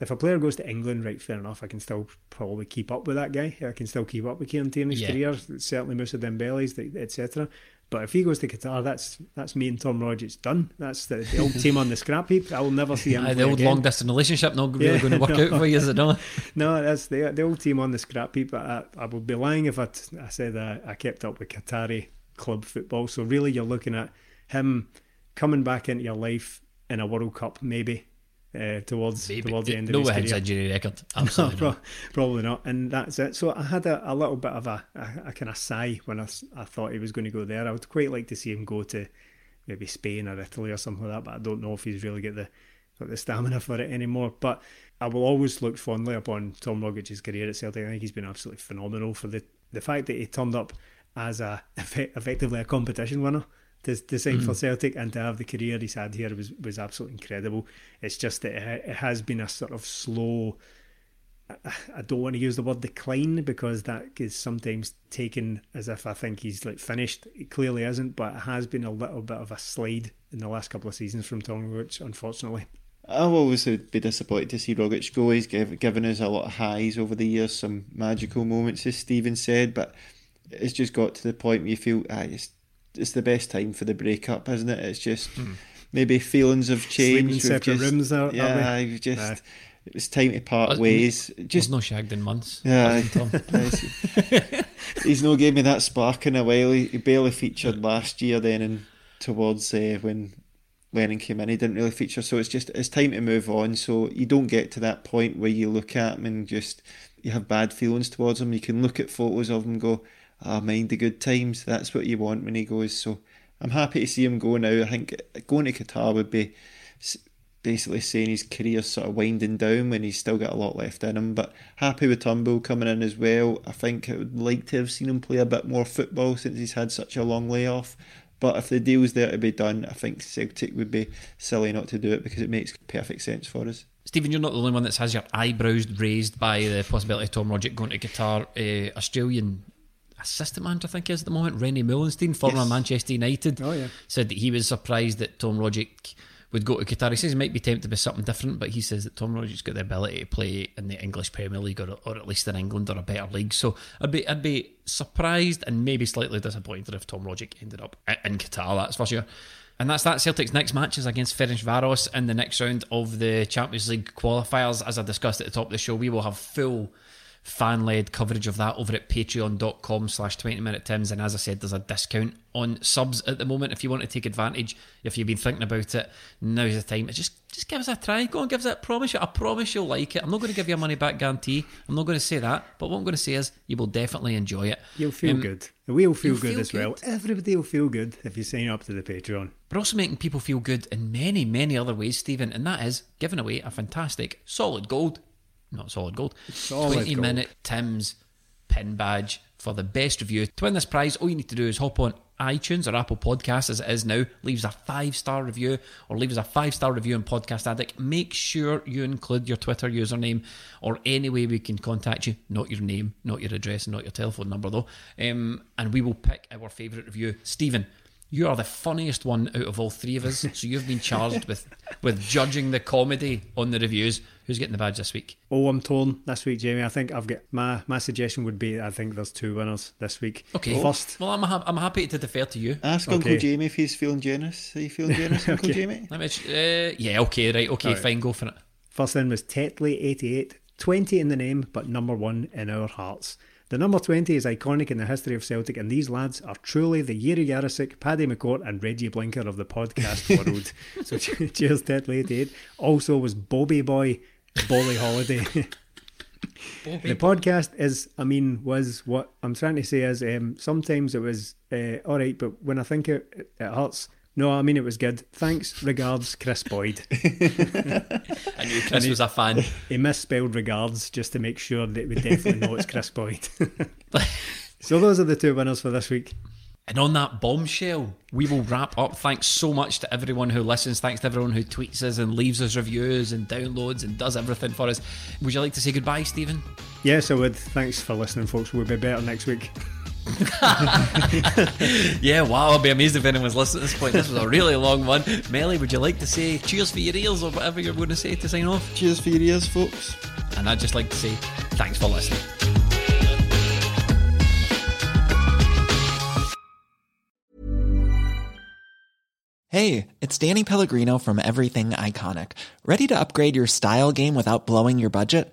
if a player goes to England, right, fair enough, I can still probably keep up with that guy. I can still keep up with Kieran Tierney's yeah. career, certainly Moussa Dembele's, etc. But if he goes to Qatar, that's that's me and Tom Rogic done. That's the, the old team on the scrap heap. I will never see him. *laughs* Uh, the old long distance relationship not really yeah, going *laughs* to work no. out for you, is it not? *laughs* no, that's the the old team on the scrap heap. I, I would be lying if I, t- I said I, I kept up with Qatari club football. So really, you're looking at him coming back into your life in a World Cup, maybe uh, towards Maybe. towards the end no of his career. No injury record. *laughs* Absolutely no, pro- probably not. And that's it. So I had a, a little bit of a, a, a, kind of sigh when I, I thought he was going to go there. I would quite like to see him go to maybe Spain or Italy or something like that, but I don't know if he's really got the got the stamina for it anymore. But I will always look fondly upon Tom Rogic's career at Celtic. I think he's been absolutely phenomenal for the the fact that he turned up as a *laughs* effectively a competition winner to, to sign mm. for Celtic and to have the career he's had here was, was absolutely incredible. It's just that it, has been a sort of slow. I don't want to use the word decline because that is sometimes taken as if I think he's like finished. It clearly isn't, but it has been a little bit of a slide in the last couple of seasons from Tom Rogic, unfortunately. I'll always be disappointed to see Rogic go. He's given us a lot of highs over the years, some magical moments, as Stephen said, but it's just got to the point where you feel, ah, it's it's the best time for the breakup, isn't it? It's just mm. maybe feelings have changed. Sleeping separate just, rooms, are, yeah, you've just. Nah. It's time to part ways. Just no shagged in months. Yeah, *laughs* *laughs* he's no gave me that spark in a while. He, he barely featured last year. Then, and towards uh, when Lennon came in, he didn't really feature. So it's just it's time to move on. So you don't get to that point where you look at him and just you have bad feelings towards him. You can look at photos of him and go, ah, mind the good times. That's what you want when he goes. So I'm happy to see him go now. I think going to Qatar would be basically saying his career's sort of winding down when he's still got a lot left in him. But happy with Turnbull coming in as well. I think I would like to have seen him play a bit more football since he's had such a long layoff. But if the deal's there to be done, I think Celtic would be silly not to do it because it makes perfect sense for us. Stephen, you're not the only one that has your eyebrows raised by the possibility of Tom Rogic going to Qatar. Uh, Australian assistant manager, I think is at the moment, René Meulensteen, former yes. Manchester United, oh, yeah. said that he was surprised that Tom Rogic would go to Qatar. He says he might be tempted by something different, but he says that Tom Rogic's got the ability to play in the English Premier League or, or at least in England or a better league. So I'd be I'd be surprised and maybe slightly disappointed if Tom Rogic ended up in Qatar. That's for sure. And that's that. Celtic's next match is against Ferencvaros in the next round of the Champions League qualifiers. As I discussed at the top of the show, we will have full fan led coverage of that over at patreon.com slash 20 minute Tims. And as I said, there's a discount on subs at the moment if you want to take advantage. If you've been thinking about it, now's the time. Just just give us a try. Go and give us a promise you. I promise you'll like it. I'm not going to give you a money back guarantee. I'm not going to say that. But what I'm going to say is you will definitely enjoy it. You'll feel Um, good. We'll feel good feel as well. Everybody will feel good if you sign up to the Patreon. We're also making people feel good in many, many other ways, Stephen, and that is giving away a fantastic solid gold, not solid gold, Solid 20 gold. minute Tim's pin badge for the best review. To win this prize, all you need to do is hop on iTunes or Apple Podcasts as it is now, leaves a five star review or leaves a five star review on Podcast Addict. Make sure you include your Twitter username or any way we can contact you. Not your name, not your address, not your telephone number though. Um, and we will pick our favourite review. Stephen, you are the funniest one out of all three of us, so you've been charged with with judging the comedy on the reviews. Who's getting the badge this week? Oh, I'm torn this week, Jamie. I think I've got my my suggestion would be I think there's two winners this week. Okay. First, Well, I'm ha- I'm happy to defer to you. Ask Okay. Uncle Jamie if he's feeling generous. Are you feeling *laughs* generous, Uncle Jamie? Let me. Uh, yeah. Okay. Right. Okay. Fine. Go for it. First in was Tetley88, 20 in the name, but number one in our hearts. The number 20 is iconic in the history of Celtic, and these lads are truly the Jiri Jarosik, Paddy McCourt, and Regi Blinker of the podcast *laughs* world. so *laughs* cheers, Tetley88. Also was Bobby Boy, Bolly Holiday. *laughs* the podcast is, I mean, was what I'm trying to say is um, sometimes it was uh, all right, but when I think it, it hurts. No, I mean it was good. Thanks, regards, Chris Boyd. *laughs* I knew Chris was a fan. He misspelled regards just to make sure that we definitely know it's Chris Boyd. *laughs* so those are the two winners for this week. And on that bombshell, we will wrap up. Thanks so much to everyone who listens. Thanks to everyone who tweets us and leaves us reviews and downloads and does everything for us. Would you like to say goodbye, Stephen? Yes, I would. Thanks for listening, folks. We'll be better next week. *laughs* Yeah, wow, I'll be amazed if anyone's listening at this point. This was a really long one. Melly, would you like to say cheers for your ears or whatever you're going to say to sign off? Cheers for your ears, folks. And I'd just like to say thanks for listening. Hey, it's Danny Pellegrino from Everything Iconic. Ready to upgrade your style game without blowing your budget?